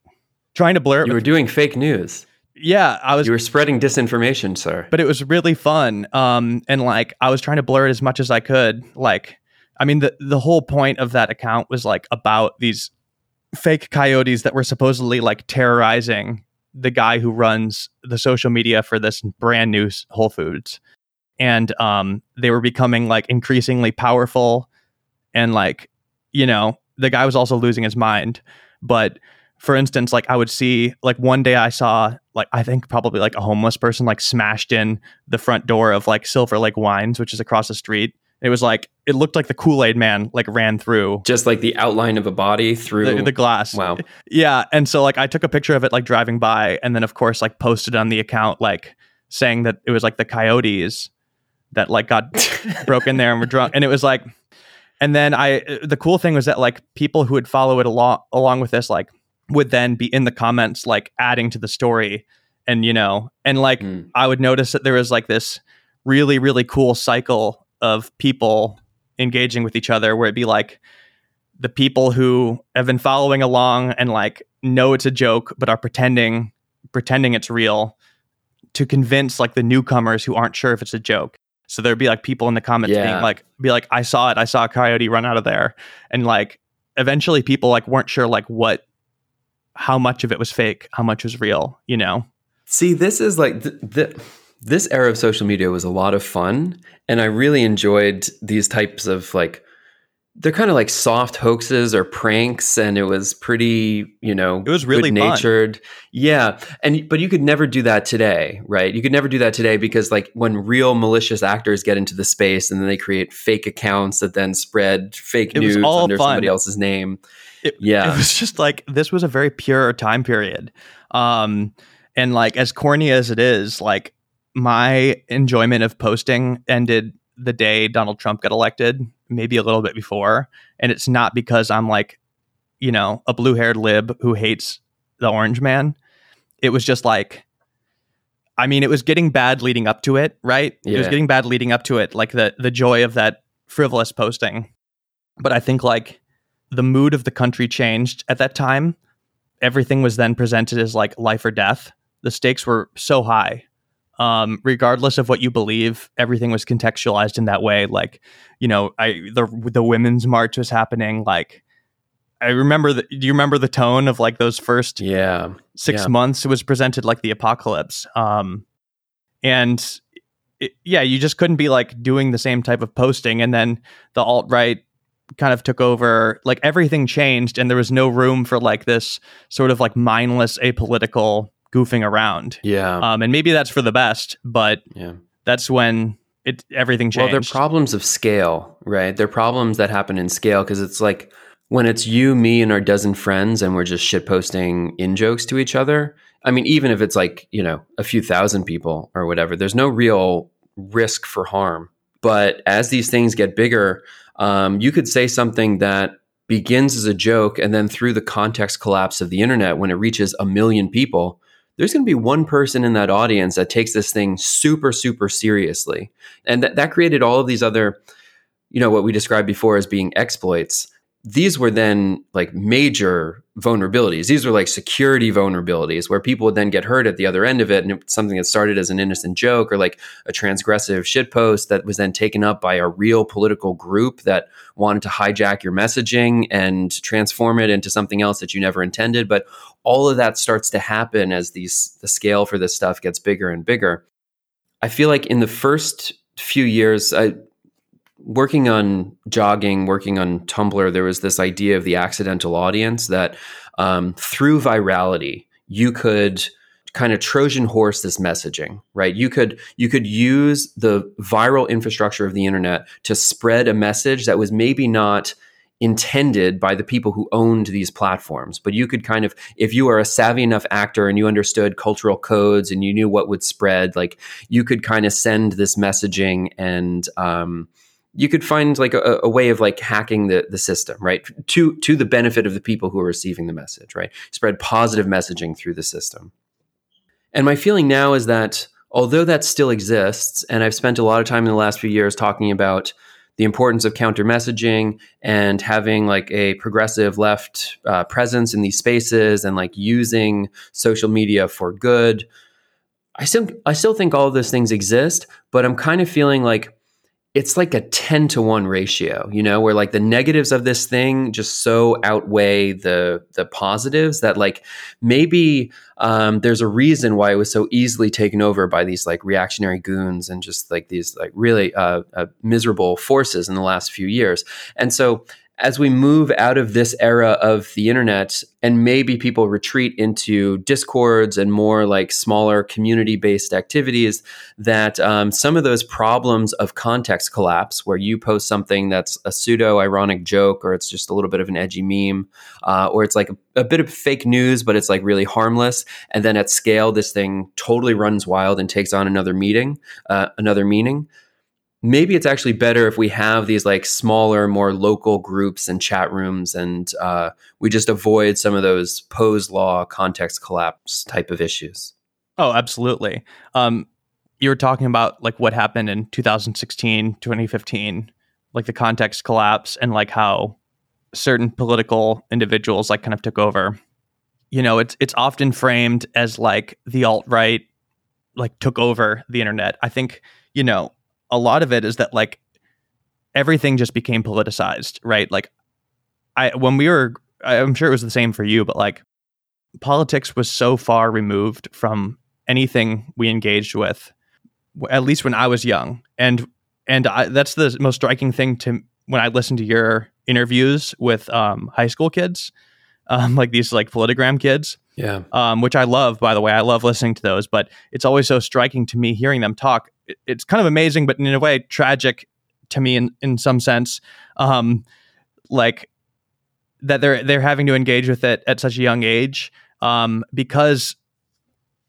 trying to blur it you were doing fake news yeah i was you were spreading disinformation sir. But it was really fun um and like i was trying to blur it as much as i could like i mean the the whole point of that account was like about these fake coyotes that were supposedly like terrorizing the guy who runs the social media for this brand new whole foods. And um they were becoming like increasingly powerful and like you know the guy was also losing his mind. But for instance like i would see like one day i saw like i think probably like a homeless person like smashed in the front door of like silver lake wines which is across the street. It was like it looked like the kool-aid man like ran through just like the outline of a body through the, the glass. Wow. Yeah and so like i took a picture of it like driving by and then of course like posted on the account like saying that it was like the coyotes that like got <laughs> broke in there and were drunk. And it was like and then i the cool thing was that like people who would follow it along along with this like would then be in the comments like adding to the story and you know and like Mm. i would notice that there was like this really really cool cycle of people engaging with each other where it'd be like the people who have been following along and like know it's a joke but are pretending pretending it's real to convince like the newcomers who aren't sure if it's a joke so there'd be like people in the comments Yeah. being like be like i saw it i saw a coyote run out of there and like eventually people like weren't sure like what how much of it was fake how much was real you know See, this is like th- th- this era of social media was a lot of fun, and I really enjoyed these types of like they're kind of like soft hoaxes or pranks, and it was pretty, you know, It was really natured. Yeah, and but you could never do that today, right? You could never do that today because like when real malicious actors get into the space and then they create fake accounts that then spread fake It news under fun. somebody else's name. It, Yeah. it was just like this was a very pure time period um and like as corny as it is like my enjoyment of posting ended the day donald trump got elected maybe a little bit before and it's not because i'm like you know a blue haired lib who hates the orange man it was just like I mean, it was getting bad leading up to it, right? It was getting bad leading up to it, like the the joy of that frivolous posting. But I think like the mood of the country changed at that time. Everything was then presented as like life or death. The stakes were so high. Um, regardless of what you believe, everything was contextualized in that way. Like, you know, I the the women's march was happening. Like, I remember the. Do you remember the tone of like those first Yeah. six Yeah. months it was presented like the apocalypse um and it, yeah you just couldn't be like doing the same type of posting and then the alt-right kind of took over like everything changed and there was no room for like this sort of like mindless apolitical goofing around Yeah. um and maybe that's for the best but yeah. that's when it everything changed. Well, they're problems of scale, right? They're problems that happen in scale because it's like when it's you, me, and our dozen friends, and we're just shitposting in jokes to each other. I mean, even if it's like, you know, a few thousand people or whatever, there's no real risk for harm. But as these things get bigger, um, you could say something that begins as a joke and then through the context collapse of the internet, when it reaches a million people, there's going to be one person in that audience that takes this thing super, super seriously. And that, that created all of these other, you know, what we described before as being exploits. These were then like major vulnerabilities. These were like security vulnerabilities where people would then get hurt at the other end of it. And something that started as an innocent joke or like a transgressive shitpost that was then taken up by a real political group that wanted to hijack your messaging and transform it into something else that you never intended. But all of that starts to happen as these the scale for this stuff gets bigger and bigger. I feel like in the first few years, I working on jogging, working on Tumblr, there was this idea of the accidental audience that um, through virality, you could kind of Trojan horse this messaging, right? You could you could use the viral infrastructure of the internet to spread a message that was maybe not intended by the people who owned these platforms. But you could kind of, if you are a savvy enough actor and you understood cultural codes and you knew what would spread, like you could kind of send this messaging and um, you could find like a, a way of like hacking the, the system, right? To to the benefit of the people who are receiving the message, right? Spread positive messaging through the system. And my feeling now is that although that still exists, and I've spent a lot of time in the last few years talking about the importance of counter messaging and having like a progressive left uh, presence in these spaces and like using social media for good. I still I still think all of those things exist, but I'm kind of feeling like it's like a 10 to 1 ratio, you know, where like the negatives of this thing just so outweigh the the positives that like maybe um, there's a reason why it was so easily taken over by these like reactionary goons and just like these like really uh, uh, miserable forces in the last few years. And so as we move out of this era of the internet and maybe people retreat into discords and more like smaller community based activities that um, some of those problems of context collapse where you post something that's a pseudo ironic joke or it's just a little bit of an edgy meme uh, or it's like a, a bit of fake news but it's like really harmless. And then at scale this thing totally runs wild and takes on another meeting uh, another meaning maybe it's actually better if we have these like smaller, more local groups and chat rooms, and uh, we just avoid some of those pose law context collapse type of issues. Oh, absolutely. Um, you were talking about like what happened in 2016, 2015, like the context collapse and like how certain political individuals like kind of took over. You know, it's it's often framed as like the alt right like took over the internet. I think, you know, a lot of it is that like everything just became politicized, right? Like I when we were I'm sure it was the same for you, but like politics was so far removed from anything we engaged with at least when I was young. And and I, that's the most striking thing to when I listen to your interviews with um, high school kids, <laughs> um, like these like politigram kids, Yeah. um, which I love. By the way, I love listening to those. But it's always so striking to me hearing them talk. It's kind of amazing, but in a way tragic to me in in some sense. Um, like that they're they're having to engage with it at such a young age um, because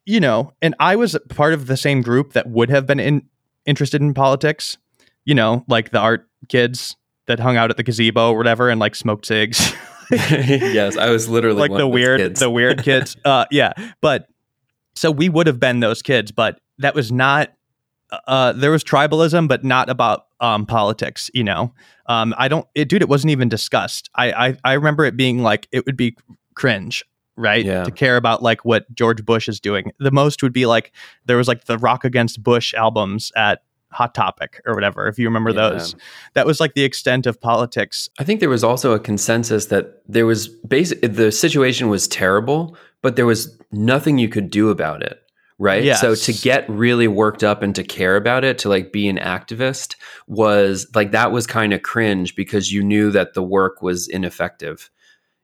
you know, and I was part of the same group that would have been in, interested in politics. You know, like the art kids that hung out at the gazebo or whatever and like smoked cigs. <laughs> <laughs> yes, I was literally like one the of weird kids. the weird <laughs> kids uh yeah but So we would have been those kids, but that was not. Uh, there was tribalism, but not about um, politics. You know, um, I don't, it, dude. It wasn't even discussed. I, I I remember it being like it would be cringe right? Yeah. To care about like what George Bush is doing. The most would be like there was like the Rock Against Bush albums at Hot Topic or whatever, if you remember Yeah. those. That was like the extent of politics. I think there was also a consensus that there was basic the situation was terrible, but there was nothing you could do about it. Right. Yes. So to get really worked up and to care about it, to like be an activist was like that was kind of cringe because you knew that the work was ineffective.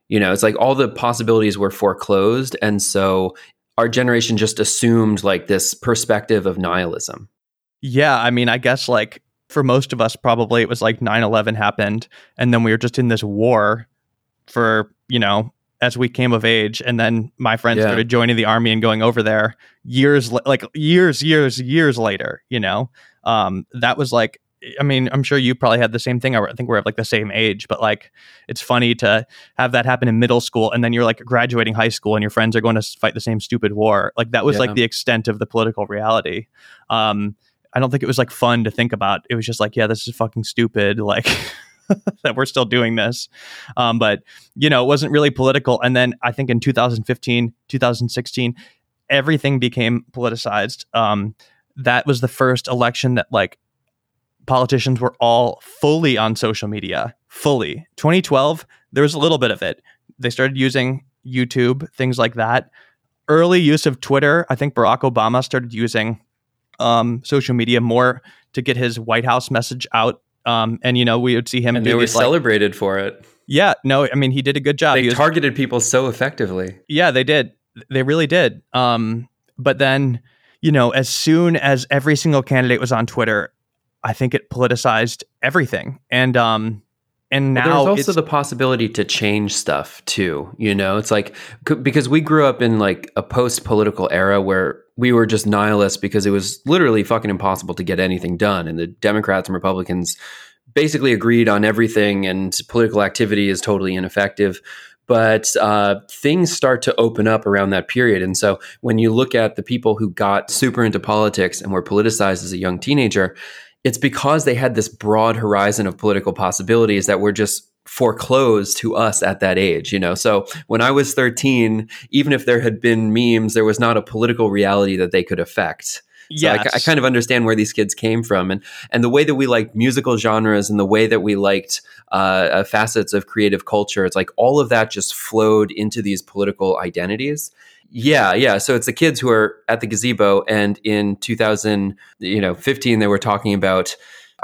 You know, it's like all the possibilities were foreclosed. And so our generation just assumed like this perspective of nihilism. Yeah, I mean, I guess like for most of us, probably it was like 9 11 happened. And then we were just in this war for, you know, as we came of age. And then my friends Yeah. started joining the army and going over there years, like years, years, years later, you know? Um, that was like, I mean, I'm sure you probably had the same thing. I think we're of like the same age, but like it's funny to have that happen in middle school and then you're like graduating high school and your friends are going to fight the same stupid war. Like that was Yeah. like the extent of the political reality. Um, I don't think it was like fun to think about. It was just like, yeah, this is fucking stupid. Like <laughs> that we're still doing this. Um, but you know, it wasn't really political. And then I think in 2015, 2016, everything became politicized. Um, that was the first election that like politicians were all fully on social media. Fully. 2012, there was a little bit of it. They started using YouTube, things like that. Early use of Twitter. I think Barack Obama started using um, social media more to get his White House message out. Um, and you know, we would see him And were these, like- celebrated for it. yeah, no, I mean, he did a good job. They He was- targeted people so effectively. yeah, they did. They really did. Um, but then, you know, as soon as every single candidate was on Twitter, I think it politicized everything. And um, and now there's also the possibility to change stuff too. You know, it's like c- because we grew up in like a post-political era where we were just nihilists because it was literally fucking impossible to get anything done, and the Democrats and Republicans basically agreed on everything, and political activity is totally ineffective. But uh, things start to open up around that period, and so when you look at the people who got super into politics and were politicized as a young teenager, it's because they had this broad horizon of political possibilities that were just foreclosed to us at that age you know so when i was 13 even if there had been memes there was not a political reality that they could affect so I. I kind of understand where these kids came from, and and the way that we liked musical genres and the way that we liked uh, uh, facets of creative culture. It's like all of that just flowed into these political identities. Yeah, yeah. So it's the kids who are at the gazebo, and in 2000, you know, 15, they were talking about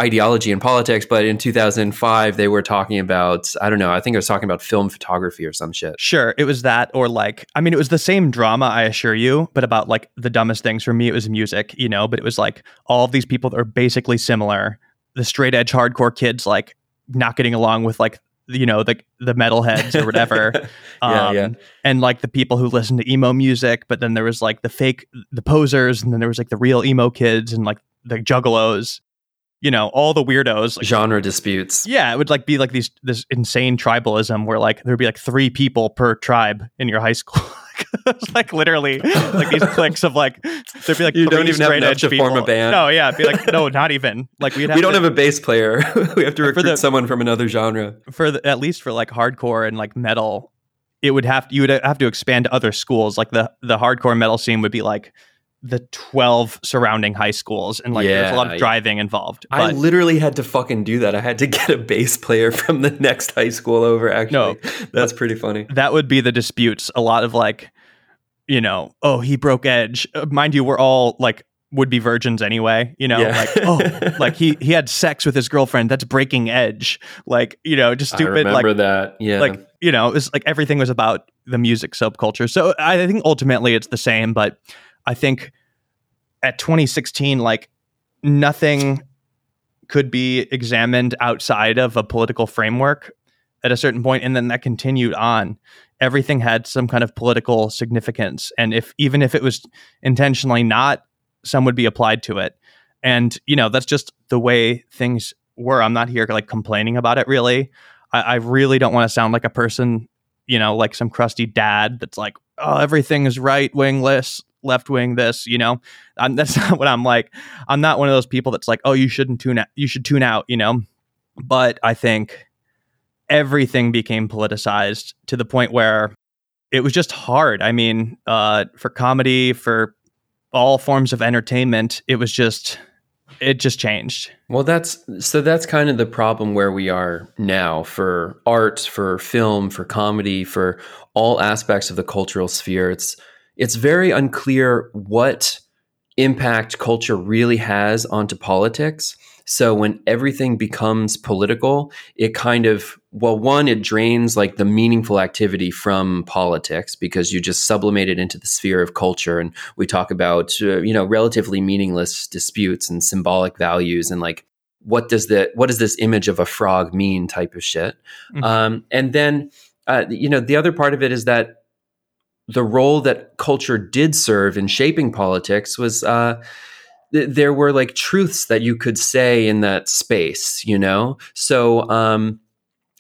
ideology and politics, but in 2005, they were talking about I don't know. I think I was talking about film photography or some shit. Sure, it was that, or like, I mean, it was the same drama, I assure you, but about like the dumbest things. For me, it was music, you know, but it was like all of these people that are basically similar. The straight edge hardcore kids, like, not getting along with like, you know, the the metalheads or whatever. <laughs> Yeah, um, yeah. And like the people who listen to emo music, but then there was like the fake, the posers, and then there was like the real emo kids and like the juggalos, you know, all the weirdos. Like, Genre disputes. yeah, it would like be like these this insane tribalism where like there'd be like three people per tribe in your high school. <laughs> Like literally like these cliques of like there'd be like You don't even have enough to form a band. No, yeah, it'd be like no, not even like we'd have we don't to, have a bass player. <laughs> we have to recruit the- someone from another genre. for the, at least for like hardcore and like metal. It would have you would have to expand to other schools. Like the the hardcore metal scene would be like the twelve surrounding high schools, and like there's a lot Yeah, of yeah. driving involved. I literally had to fucking do that. I had to get a bass player <laughs> from the next high school over. Actually, that's pretty funny. that would be the disputes. A lot of like, you know, oh, he broke edge. Uh, Mind you, we're all like would be virgins anyway. You know, Yeah. like oh, <laughs> like he he had sex with his girlfriend. That's breaking edge. Like you know, just I stupid. remember Like that. Yeah, like you know, it's like everything was about the music subculture. So I think ultimately it's the same, but I think at 2016, like nothing could be examined outside of a political framework at a certain point, and then that continued on. Everything had some kind of political significance, and if even if it was intentionally not, some would be applied to it. And you know, that's just the way things were. I'm not here like complaining about it. Really, I, I really don't want to sound like a person, you know, like some crusty dad that's like, oh, everything is right wingless, left wing this, you know. I'm, <laughs> that's not what I'm like. I'm not one of those people that's like, oh, you shouldn't tune out. You should tune out, you know. But I think everything became politicized to the point where it was just hard. I mean, uh, for comedy, for all forms of entertainment, it was just it just changed. Well, that's so that's kind of the problem where we are now for art, for film, for comedy, for all aspects of the cultural sphere. It's it's very unclear what impact culture really has onto politics. So when everything becomes political, it kind of well, one, it drains like the meaningful activity from politics because you just sublimate it into the sphere of culture, and we talk about uh, you know relatively meaningless disputes and symbolic values and like what does the what does this image of a frog mean type of shit. Mm-hmm. Um, and then uh, you know the other part of it is that the role that culture did serve in shaping politics was. Uh, there were like truths that you could say in that space, you know? So, um,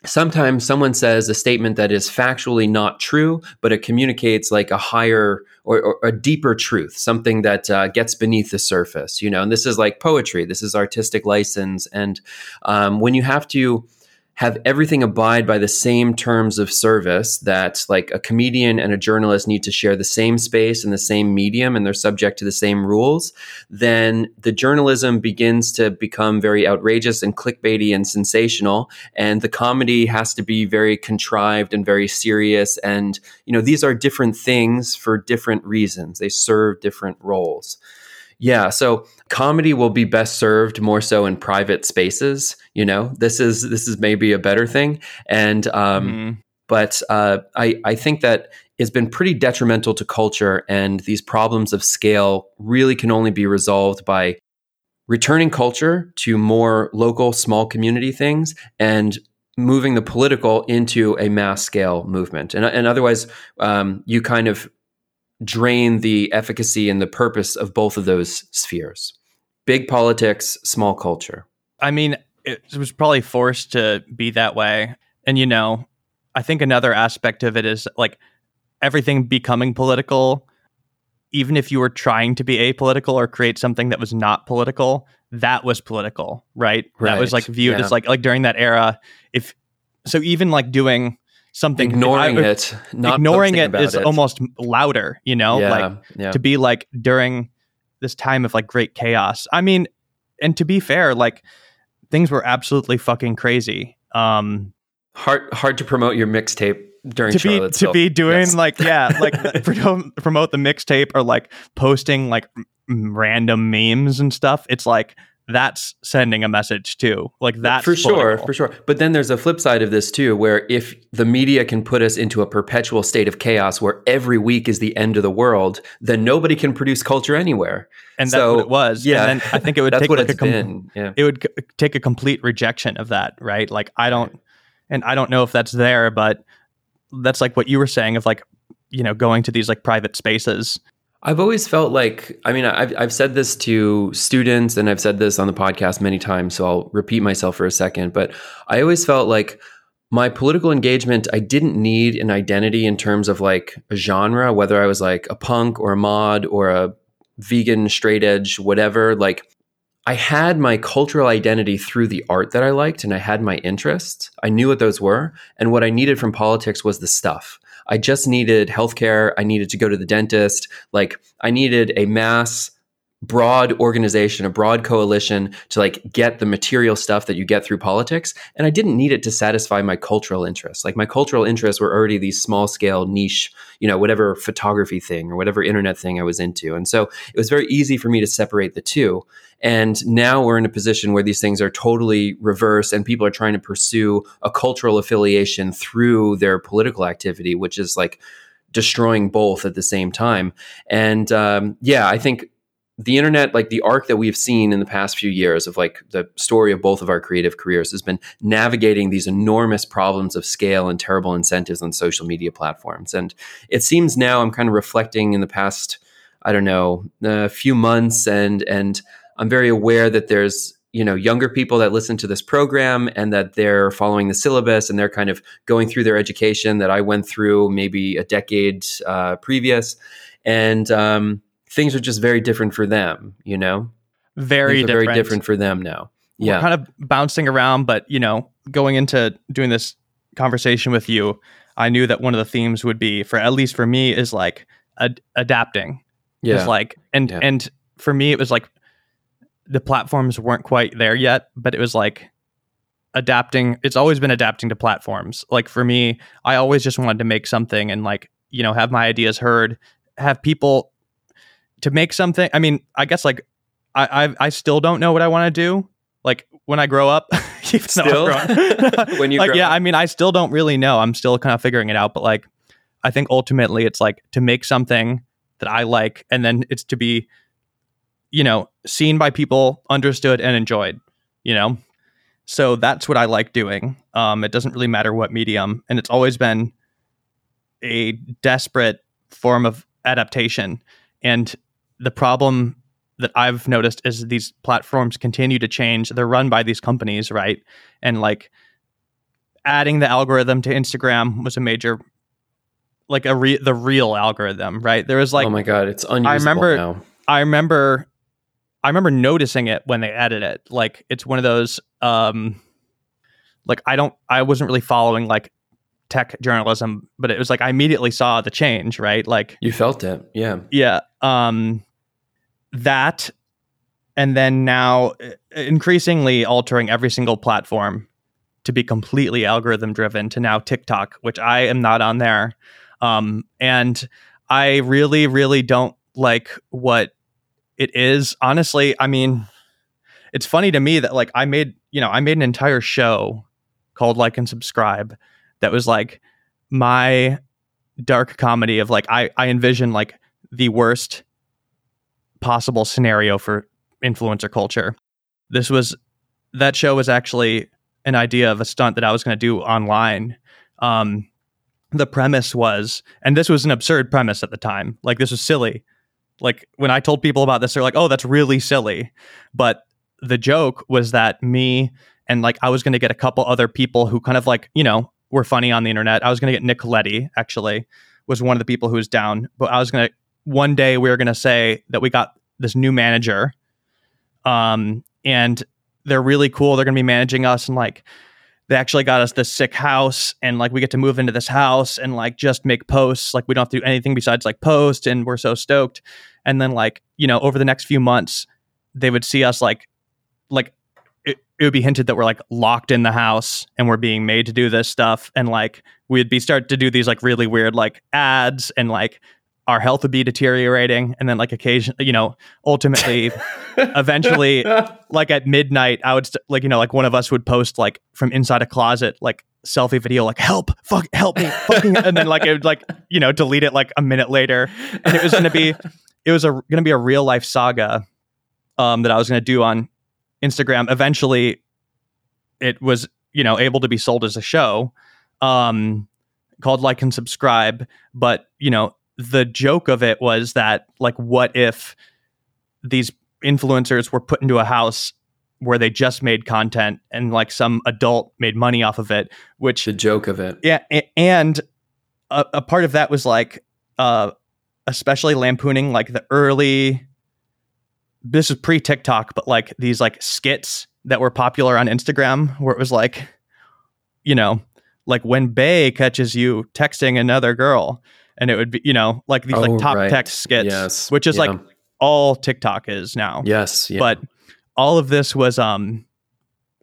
sometimes someone says a statement that is factually not true, but it communicates like a higher or, or a deeper truth, something that uh, gets beneath the surface, you know. And this is like poetry. This is artistic license. And um, when you have to have everything abide by the same terms of service that like a comedian and a journalist need to share the same space and the same medium and they're subject to the same rules then the journalism begins to become very outrageous and clickbaity and sensational and the comedy has to be very contrived and very serious and you know these are different things for different reasons they serve different roles yeah. So comedy will be best served more so in private spaces. You know, this is this is maybe a better thing. And um, mm. but uh, I I think that it's been pretty detrimental to culture, and these problems of scale really can only be resolved by returning culture to more local, small community things and moving the political into a mass scale movement. And, and otherwise, um, you kind of drain the efficacy and the purpose of both of those spheres big politics, small culture. I mean, it was probably forced to be that way. And, you know, I think another aspect of it is like everything becoming political, even if you were trying to be apolitical or create something that was not political, that was political, right? right. That was like viewed yeah. as like like during that era. If so, even like doing something ignoring I, it ignoring it is it. almost louder you know yeah, like yeah. to be like during this time of like great chaos i mean and to be fair like things were absolutely fucking crazy um hard hard to promote your mixtape during to be to be doing yes. like yeah <laughs> like promote the mixtape or like posting like random memes and stuff it's like that's sending a message too. Like that for sure, for sure. But then there's a flip side of this too, where if the media can put us into a perpetual state of chaos where every week is the end of the world, then nobody can produce culture anywhere. And so, that's what it was. Yeah, and I think it would <laughs> take like a com- yeah. it would c- take a complete rejection of that, right? Like I don't, and I don't know if that's there, but that's like what you were saying of like you know going to these like private spaces I've always felt like, I mean, I've, I've said this to students and I've said this on the podcast many times, so I'll repeat myself for a second, but I always felt like my political engagement, I didn't need an identity in terms of like a genre, whether I was like a punk or a mod or a vegan, straight edge, whatever. Like, I had my cultural identity through the art that I liked and I had my interests. I knew what those were. And what I needed from politics was the stuff. I just needed healthcare. I needed to go to the dentist. Like I needed a mass broad organization, a broad coalition to like get the material stuff that you get through politics. And I didn't need it to satisfy my cultural interests. Like my cultural interests were already these small scale niche, you know, whatever photography thing or whatever internet thing I was into. And so it was very easy for me to separate the two. And now we're in a position where these things are totally reversed and people are trying to pursue a cultural affiliation through their political activity, which is like destroying both at the same time. And um, yeah, I think the internet, like the arc that we've seen in the past few years of like the story of both of our creative careers, has been navigating these enormous problems of scale and terrible incentives on social media platforms. And it seems now I'm kind of reflecting in the past, I don't know, a few months, and and I'm very aware that there's you know younger people that listen to this program and that they're following the syllabus and they're kind of going through their education that I went through maybe a decade uh, previous, and um, things are just very different for them. You know, very different. very different for them now. We're Yeah, kind of bouncing around, but you know, going into doing this conversation with you, I knew that one of the themes would be for at least for me is like ad- adapting. yeah, Is like and Yeah. and for me it was like the platforms weren't quite there yet, but it was like adapting. It's always been adapting to platforms. Like for me, I always just wanted to make something and like you know have my ideas heard, have people to make something. I mean, I guess like I I, I still don't know what I want to do. Like when I grow up, <laughs> even though I'm Still? <laughs> When you like yeah, up? I mean, I still don't really know. I'm still kind of figuring it out, but like I think ultimately it's like to make something that I like, and then it's to be, you know, seen by people, understood, and enjoyed. You know, so that's what I like doing. Um, it doesn't really matter what medium, and it's always been a desperate form of adaptation. And the problem that I've noticed is these platforms continue to change. They're run by these companies, right? And like adding the algorithm to Instagram was a major like a re- the real algorithm, right? There was like oh my god, it's unusable I remember- now. I remember I remember noticing it when they added it. Like it's one of those um like I don't I wasn't really following like tech journalism, but it was like I immediately saw the change, right? Like You felt it, yeah. yeah, um that and then now uh, increasingly altering every single platform to be completely algorithm driven to now TikTok, which I am not on there. Um and I really really don't like what it is. Honestly, I mean it's funny to me that like I made, you know, I made an entire show called Like and Subscribe that was like my dark comedy of like I I envision like the worst possible scenario for influencer culture. This was that show was actually an idea of a stunt that I was going to do online. Um, the premise was, and this was an absurd premise at the time. Like this was silly. Like when I told people about this, they're like, "Oh, that's really silly." But the joke was that me and like I was going to get a couple other people who kind of like you know were funny on the internet. I was going to get Nick Colletti actually was one of the people who was down, but I was going to one day we were going to say that we got this new manager, um, and they're really cool. They're going to be managing us and like they actually got us this sick house and like we get to move into this house and like just make posts. Like we don't have to do anything besides like post and we're so stoked. And then like you know over the next few months they would see us like like it, it would be hinted that we're like locked in the house and we're being made to do this stuff. And like we'd be start to do these like really weird like ads and like our health would be deteriorating. And then like occasion you know ultimately <laughs> eventually like at midnight i would st- like you know like one of us would post like from inside a closet like selfie video like help! Fuck help me! Fucking and then like it would like you know delete it like a minute later. And it was going to be it was a going to be a real life saga um that i was going to do on instagram. Eventually it was you know able to be sold as a show um called like and subscribe. But you know the joke of it was that like what if these influencers were put into a house where they just made content and like some adult made money off of it which the joke of it. yeah and a, a part of that was like uh especially lampooning like the early this is pre TikTok but like these like skits that were popular on Instagram where it was like you know like when Bay catches you texting another girl and it would be you know like these Oh, like top right. text skits Yes. which is Yeah. like all TikTok is now yes, yeah. but all of this was um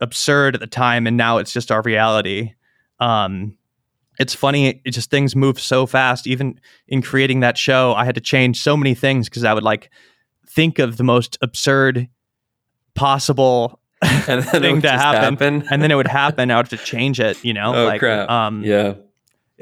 absurd at the time and now it's just our reality um it's funny it just things move so fast even in creating that show i had to change so many things because i would like think of the most absurd possible and then <laughs> thing to just happen, and then it would <laughs> happen i would have to change it you know Oh, like crap. um yeah.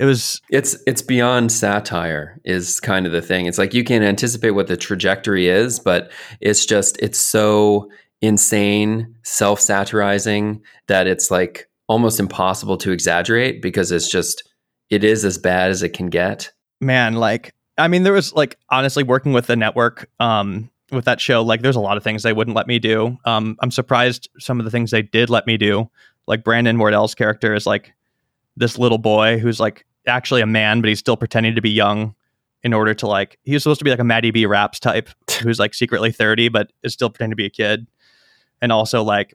It was It's it's beyond satire is kind of the thing. It's like you can anticipate what the trajectory is, but it's just it's so insane, self-satirizing that it's like almost impossible to exaggerate because it's just it is as bad as it can get. man like i mean there was like honestly working with the network um with that show like there's a lot of things they wouldn't let me do um i'm surprised some of the things they did let me do like brandon wardell's character is like this little boy who's like actually a man but he's still pretending to be young in order to like he was supposed to be like a MattyB raps type <laughs> who's like secretly 30 but is still pretending to be a kid. And also like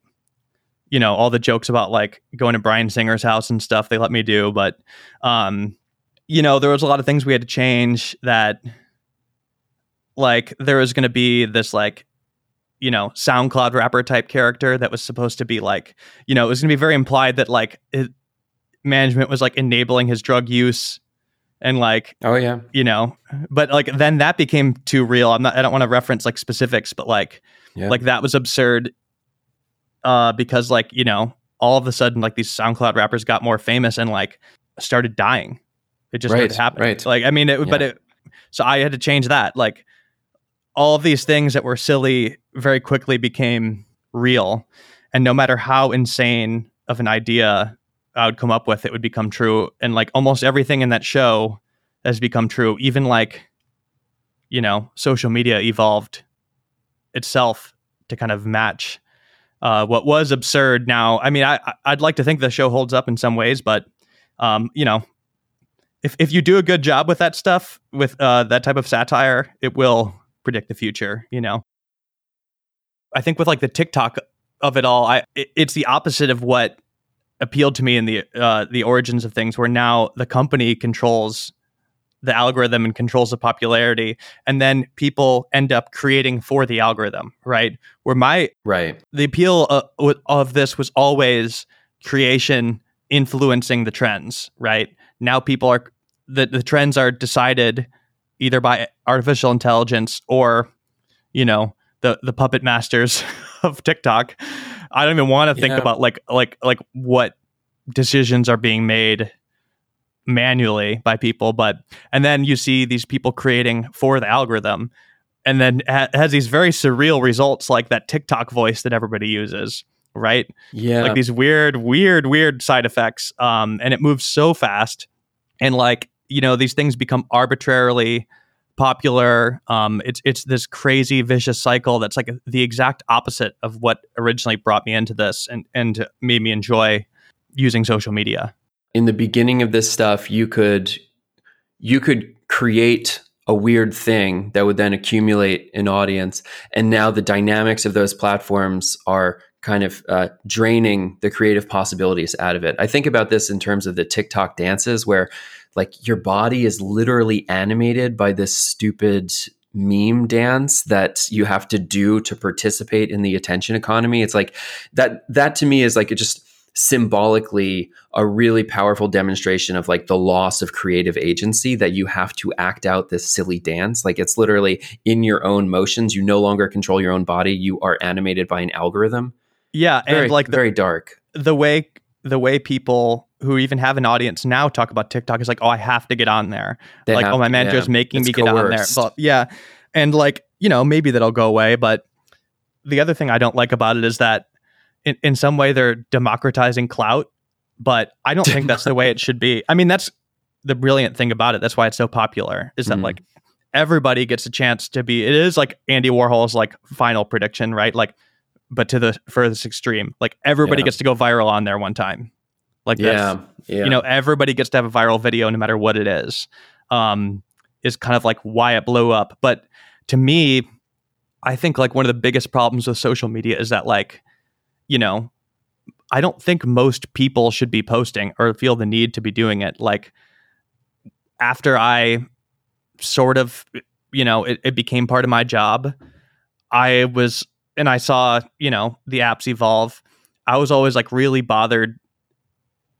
you know, all the jokes about like going to Bryan Singer's house and stuff they let me do, but um you know, there was a lot of things we had to change that like there was going to be this like you know SoundCloud rapper type character that was supposed to be like you know it was going to be very implied that like it, management was like enabling his drug use and like oh yeah. you know but like then that became too real. I'm not i don't want to reference like specifics but like yeah. like that was absurd uh because like you know all of a sudden like these soundcloud rappers got more famous and like started dying. It just right, happened right. Like i mean it, yeah. but it so i had to change that. Like all of these things that were silly very quickly became real. And no matter how insane of an idea I would come up with, it would become true. And like almost everything in that show has become true. Even like, you know, social media evolved itself to kind of match uh, what was absurd. Now, I mean, I I'd like to think the show holds up in some ways, but um, you know, if if you do a good job with that stuff, with uh, that type of satire, it will predict the future. You know, I think with like the TikTok of it all, I it, it's the opposite of what appealed to me in the uh, the origins of things, where now the company controls the algorithm and controls the popularity, and then people end up creating for the algorithm, right? Where my right the appeal uh, of this was always creation influencing the trends, right? Now people are the the trends are decided either by artificial intelligence or you know the the puppet masters <laughs> of TikTok I don't even want to think yeah. about like like like what decisions are being made manually by people but and then you see these people creating for the algorithm and then ha- has these very surreal results like that TikTok voice that everybody uses right yeah like these weird weird weird side effects um and it moves so fast and like you know these things become arbitrarily popular. Um, it's it's this crazy vicious cycle that's like the exact opposite of what originally brought me into this and and made me enjoy using social media. In the beginning of this stuff, you could you could create a weird thing that would then accumulate an audience, and now the dynamics of those platforms are kind of uh, draining the creative possibilities out of it. I think about this in terms of the TikTok dances, where like your body is literally animated by this stupid meme dance that you have to do to participate in the attention economy. It's like that that to me is like it just symbolically a really powerful demonstration of like the loss of creative agency that you have to act out this silly dance like it's literally in your own motions you no longer control your own body you are animated by an algorithm yeah very, and like the, very dark the way the way people who even have an audience now talk about TikTok is like, oh, I have to get on there. They like, oh, my manager is making me get on there. But yeah. And like, you know, maybe that'll go away. But the other thing I don't like about it is that in, in some way they're democratizing clout, but I don't think that's the way it should be. I mean, that's the brilliant thing about it. That's why it's so popular is that mm. like everybody gets a chance to be, it is like Andy Warhol's like final prediction, right? Like, but to the furthest extreme, like everybody yeah. gets to go viral on there one time. Like yeah, yeah, you know, everybody gets to have a viral video no matter what it is. Um, is kind of like why it blew up. But to me, I think like one of the biggest problems with social media is that like, you know, I don't think most people should be posting or feel the need to be doing it. Like after I sort of, you know, it, it became part of my job, I was and I saw, you know, the apps evolve. I was always like really bothered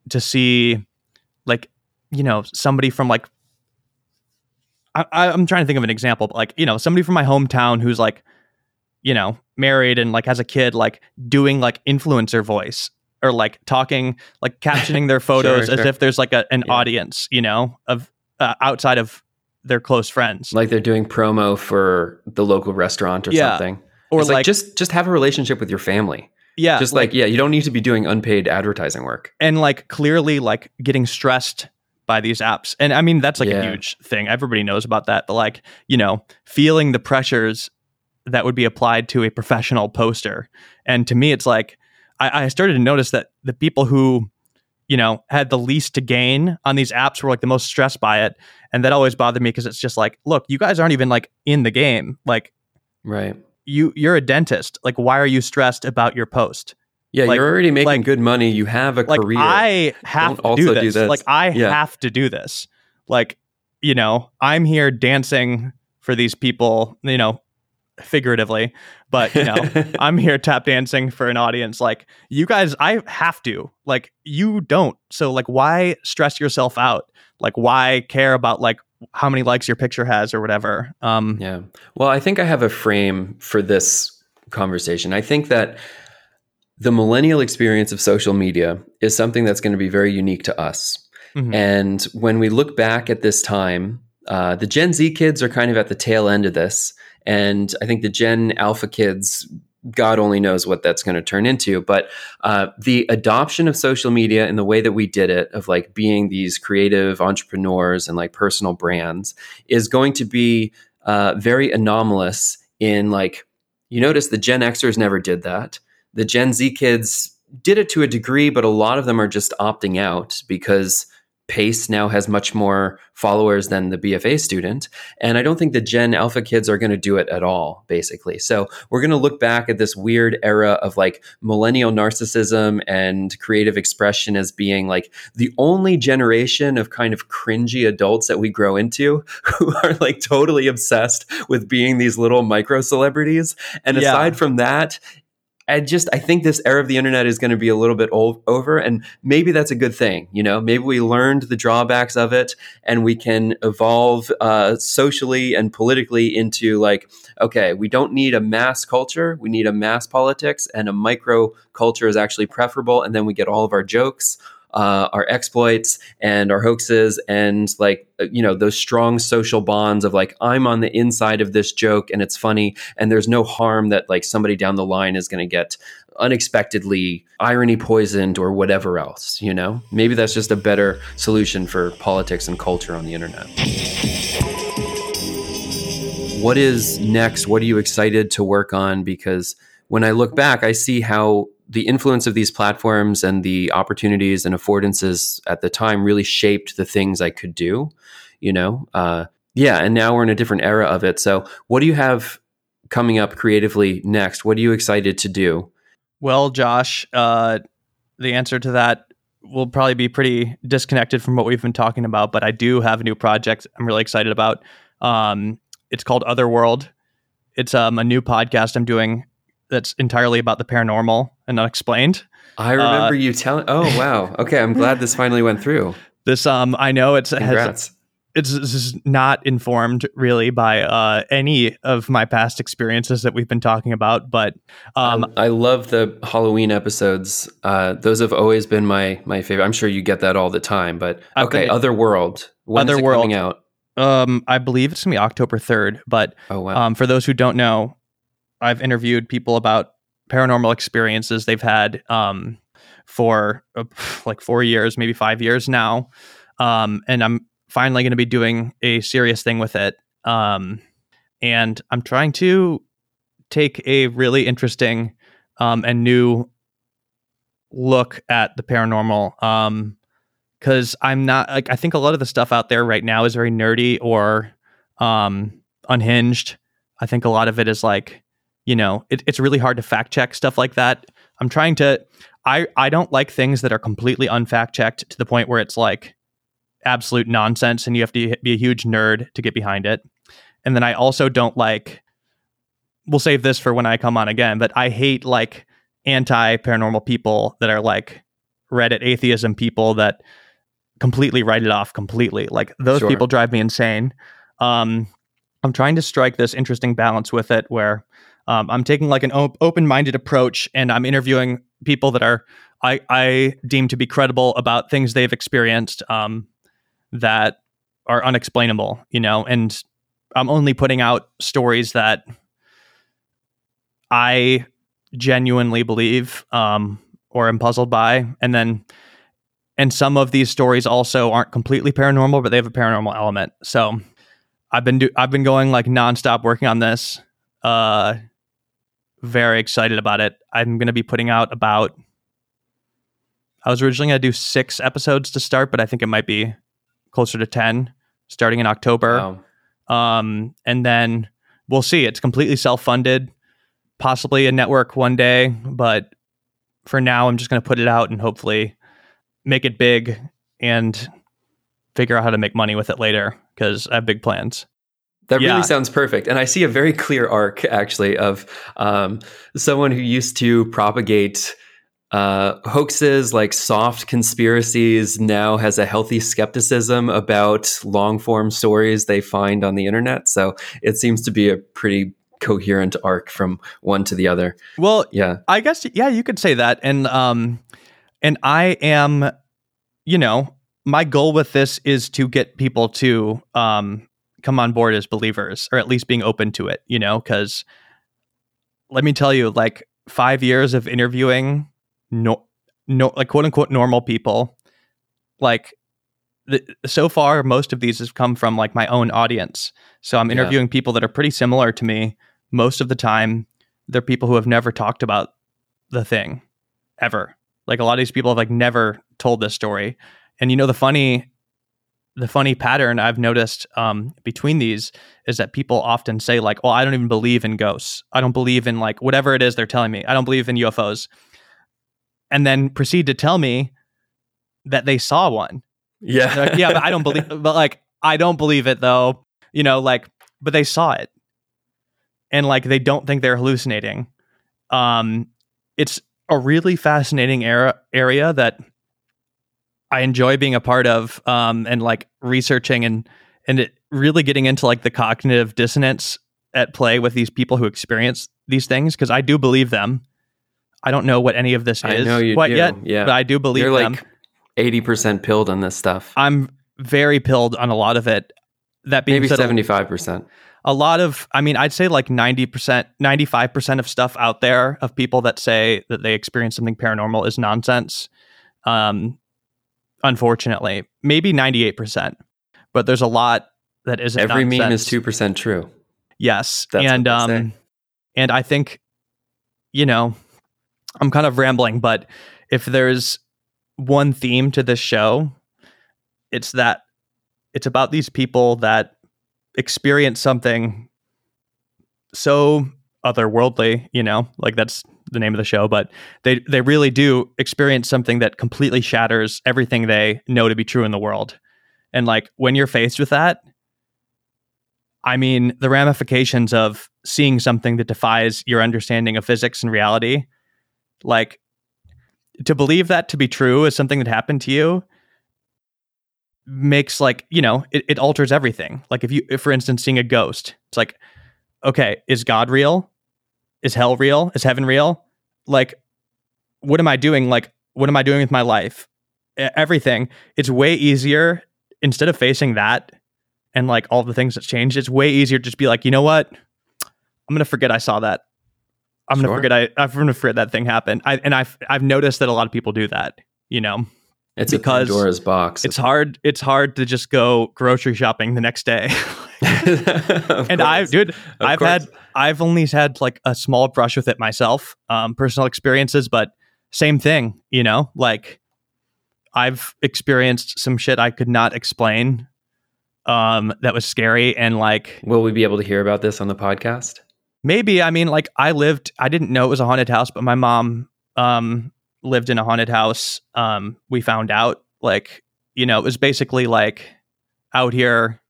to see like you know somebody from like I, I'm trying to think of an example, but like you know somebody from my hometown who's like you know married and like has a kid like doing like influencer voice or like talking like captioning their <laughs> photos sure, as if there's like a, an yeah. audience you know of uh, outside of their close friends like they're doing promo for the local restaurant or yeah. something or like, like, just just have a relationship with your family yeah. Just like, like, yeah, you don't need to be doing unpaid advertising work. And like clearly like getting stressed by these apps. And I mean, that's like yeah. a huge thing. Everybody knows about that. But like, you know, feeling the pressures that would be applied to a professional poster. And to me, it's like, I, I started to notice that the people who you know, had the least to gain on these apps were like the most stressed by it. And that always bothered me because it's just like, look, you guys aren't even like in the game. Like, right. You you're a dentist. Like, why are you stressed about your post? Yeah, Like- you're already making like- good money. You have a Like, career. I have Don't to also do do this. this. Like, I Yeah. have to do this. Like, you know, I'm here dancing for these people. You know, figuratively, but you know, <laughs> I'm here tap dancing for an audience. Like you guys, I have to. Like you don't. So like, why stress yourself out? Like why care about like how many likes your picture has or whatever? Um, Yeah. Well, I think I have a frame for this conversation. I think that the millennial experience of social media is something that's going to be very unique to us. mhm. And when we look back at this time, uh, the Gen Z kids are kind of at the tail end of this. And I think the Gen Alpha kids, God only knows what that's going to turn into. But uh, the adoption of social media and the way that we did it, of like being these creative entrepreneurs and like personal brands, is going to be uh, very anomalous in like, you notice the Gen Xers never did that. The Gen Z kids did it to a degree, but a lot of them are just opting out because Pace now has much more followers than the BFA student. And I don't think the Gen Alpha kids are going to do it at all, basically. So we're going to look back at this weird era of like millennial narcissism and creative expression as being like the only generation of kind of cringy adults that we grow into <laughs> who are like totally obsessed with being these little micro celebrities. And Yeah. aside from that, I just I think this era of the internet is going to be a little bit old, over, and maybe that's a good thing. You know, maybe we learned the drawbacks of it, and we can evolve uh, socially and politically into like, okay, we don't need a mass culture, we need a mass politics, and a micro culture is actually preferable. And then we get all of our jokes, uh, our exploits, and our hoaxes, and like uh, you know those strong social bonds of like I'm on the inside of this joke and it's funny, and there's no harm that like somebody down the line is going to get unexpectedly irony poisoned or whatever else. You know, maybe that's just a better solution for politics and culture on the internet. What is next? What are you excited to work on? Because when I look back, I see how the influence of these platforms and the opportunities and affordances at the time really shaped the things I could do. You know, uh, yeah, and now we're in a different era of it. So, what do you have coming up creatively next? What are you excited to do? Well, Josh, uh, the answer to that will probably be pretty disconnected from what we've been talking about, but I do have a new project I'm really excited about. Um, it's called Otherworld. It's um, a new podcast I'm doing that's entirely about the paranormal and unexplained. I remember you telling. Oh wow. <laughs> Okay, I'm glad this finally went through. This um, I know it's has, Congrats. it's this is not informed really by uh, any of my past experiences that we've been talking about, but um, I love the Halloween episodes. Uh, those have always been my my favorite. I'm sure you get that all the time, but okay, Otherworld. When's it Otherworld. coming out? um, I believe it's gonna be October third. But Oh wow. Um, for those who don't know, I've interviewed people about paranormal experiences they've had um, for uh, <sighs> like four years, maybe five years now. Um, and I'm finally going to be doing a serious thing with it. Um, and I'm trying to take a really interesting um, and new look at the paranormal. Um, because I'm not like I think a lot of the stuff out there right now is very nerdy or um unhinged. I think a lot of it is like, you know, it, it's really hard to fact check stuff like that. I'm trying to I I don't like things that are completely unfact checked to the point where it's like absolute nonsense and you have to be a huge nerd to get behind it. And then I also don't like we'll save this for when I come on again, but I hate like anti paranormal people that are like Reddit atheism people that completely write it off completely. Like those Sure. people drive me insane. Um, I'm trying to strike this interesting balance with it where um, I'm taking like an op- open-minded approach and I'm interviewing people that are I, I deem to be credible about things they've experienced um, that are unexplainable, you know, and I'm only putting out stories that I genuinely believe um, or am puzzled by, and then and some of these stories also aren't completely paranormal, but they have a paranormal element. So I've been do- I've been going like nonstop working on this. Uh, very excited about it. I'm going to be putting out about I was originally going to do six episodes to start, but I think it might be closer to 10 starting in October. Wow. Um, and then we'll see. It's completely self funded, possibly a network one day, but for now, I'm just going to put it out and hopefully make it big and figure out how to make money with it later because I have big plans. That Yeah. really sounds perfect. And I see a very clear arc, actually, of um, someone who used to propagate uh, hoaxes like soft conspiracies now has a healthy skepticism about long form stories they find on the internet. So it seems to be a pretty coherent arc from one to the other. Well, Yeah. I guess yeah, you could say that. And um and I am you know, my goal with this is to get people to um come on board as believers or at least being open to it, you know, cuz let me tell you like 5 years of interviewing no no like quote unquote normal people like the, so far most of these have come from like my own audience. So I'm Yeah. interviewing people that are pretty similar to me most of the time they're people who have never talked about the thing ever. Like a lot of these people have like never told this story. And you know the funny the funny pattern I've noticed um, between these is that people often say like, "Well, I don't even believe in ghosts. I don't believe in like whatever it is they're telling me. I don't believe in UFOs." And then proceed to tell me that they saw one. Yeah. Like, yeah, but I don't believe. <laughs> But like, I don't believe it though. You know, like, but they saw it, and like, they don't think they're hallucinating. Um, it's a really fascinating era area that I enjoy being a part of, um, and like researching and and it really getting into like the cognitive dissonance at play with these people who experience these things because I do believe them. I don't know what any of this I is know you quite do. yet, Yeah. but I do believe You're them. like 80% pilled on this stuff. I'm very pilled on a lot of it. That being Maybe said, 75%. a lot of, I mean, I'd say like 90%, 95% of stuff out there of people that say that they experience something paranormal is nonsense. Um, unfortunately, maybe 98%, but there's a lot that isn't Every meme is 2% true. Yes. That's and um and I think you know, I'm kind of rambling, but if there's one theme to this show, it's that it's about these people that experience something so otherworldly, you know, like that's the name of the show, but they they really do experience something that completely shatters everything they know to be true in the world. And like when you're faced with that, I mean, the ramifications of seeing something that defies your understanding of physics and reality, like to believe that to be true is something that happened to you makes like, you know, it, it alters everything. Like if you, if for instance, seeing a ghost, it's like, okay, is God real? Is hell real? Is heaven real? Like, what am I doing? Like, what am I doing with my life? Everything. It's way easier instead of facing that and like all the things that's changed, it's way easier to just be like, you know what? I'm gonna forget I saw that. I'm gonna forget I I'm gonna forget that thing happened. I and I've I've noticed that a lot of people do that. You know, It's Because a Pandora's box. it's hard. It's hard to just go grocery shopping the next day. <laughs> And I've, dude, Of I've course. had, I've only had like a small brush with it myself, um, personal experiences, but same thing. You know, like I've experienced some shit I could not explain. Um, that was scary and like Will we be able to hear about this on the podcast? Maybe. I mean, like I lived, I didn't know it was a haunted house, but my mom um, lived in a haunted house. Um, we found out, like, you know, it was basically like out here,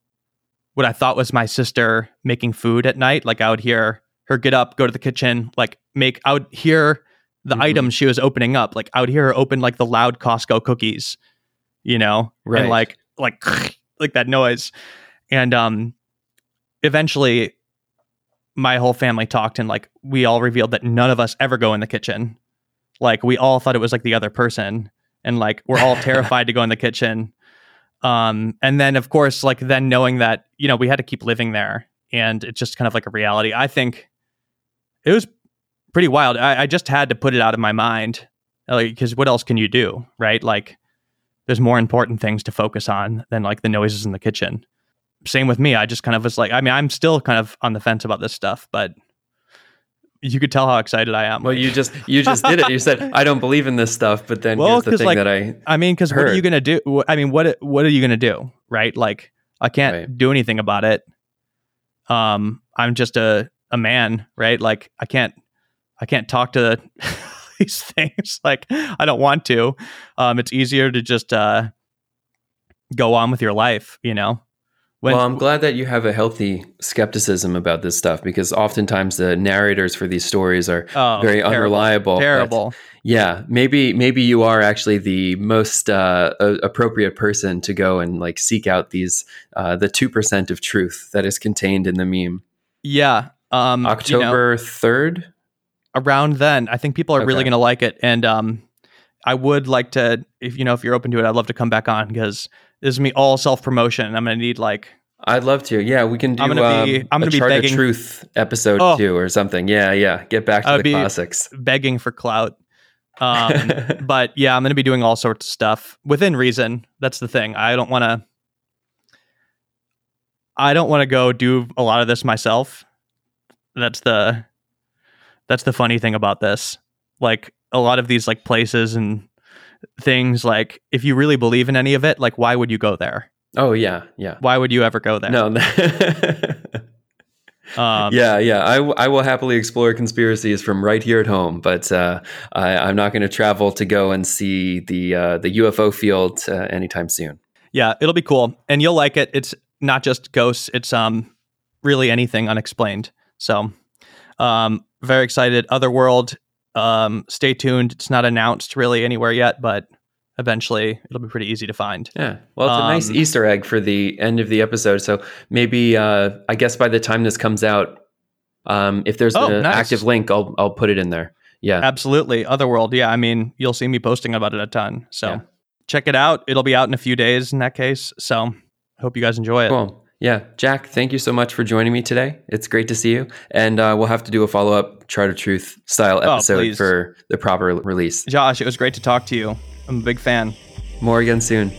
what I thought was my sister making food at night. Like, I would hear her get up, go to the kitchen, like, make, I would hear the Mhm. items she was opening up. Like, I would hear her open, like, the loud Costco cookies, you know, Right. and like, like, <laughs> like that noise. And um, eventually, my whole family talked and like we all revealed that none of us ever go in the kitchen. Like we all thought it was like the other person and like we're all <laughs> terrified to go in the kitchen. Um and then of course like then knowing that you know we had to keep living there and it's just kind of like a reality. I think it was pretty wild. I, I just had to put it out of my mind like because what else can you do, right? Like there's more important things to focus on than like the noises in the kitchen same with me. I just kind of was like, I mean, I'm still kind of on the fence about this stuff, but you could tell how excited I am. Well, you just you just did it. You said I don't believe in this stuff, but then Well, here's the thing like, that I I mean, because what are you gonna do? I mean, what what are you gonna do? Right? Like, I can't Right. do anything about it. Um, I'm just a a man, right? Like, I can't I can't talk to <laughs> these things. <laughs> Like, I don't want to. Um, it's easier to just uh go on with your life, you know. When, well, I'm glad that you have a healthy skepticism about this stuff because oftentimes the narrators for these stories are oh, very terrible, unreliable. Terrible. yeah, maybe maybe you are actually the most uh, appropriate person to go and like seek out these uh, the two percent of truth that is contained in the meme. Yeah. Um, you know, October third. around then i think people are really going to like it and um i would like to if you know if you're open to it i'd love to come back on because this is me all self-promotion i'm going to need like I'd love to. Yeah, we can do. I'm gonna be- um, I'm gonna be begging- Truth episode Oh. two or something. Yeah, yeah. Get back to I'd the classics. begging for clout um <laughs> but yeah i'm going to be doing all sorts of stuff within reason that's the thing i don't want to i don't want to go do a lot of this myself that's the that's the funny thing about this like a lot of these like places and things like if you really believe in any of it like why would you go there oh yeah, yeah. why would you ever go there No. <laughs> um yeah, yeah. I, w- I will happily explore conspiracies from right here at home, but uh, I, I'm not going to travel to go and see the uh, the UFO field uh, anytime soon. yeah it'll be cool and you'll like it it's not just ghosts it's um really anything unexplained so um very excited otherworld um stay tuned it's not announced really anywhere yet but eventually it'll be pretty easy to find Yeah. Well, it's a nice Um, Easter egg for the end of the episode. So maybe uh, I guess by the time this comes out, um, if there's Oh, an nice. active link, I'll I'll put it in there. Yeah. absolutely otherworld yeah i mean you'll see me posting about it a ton so Yeah. check it out it'll be out in a few days in that case so hope you guys enjoy it Cool. Yeah, Jack, thank you so much for joining me today. It's great to see you. And uh, we'll have to do a follow up Chart of Truth style Oh, episode please. for the proper release. josh it was great to talk to you i'm a big fan More again soon.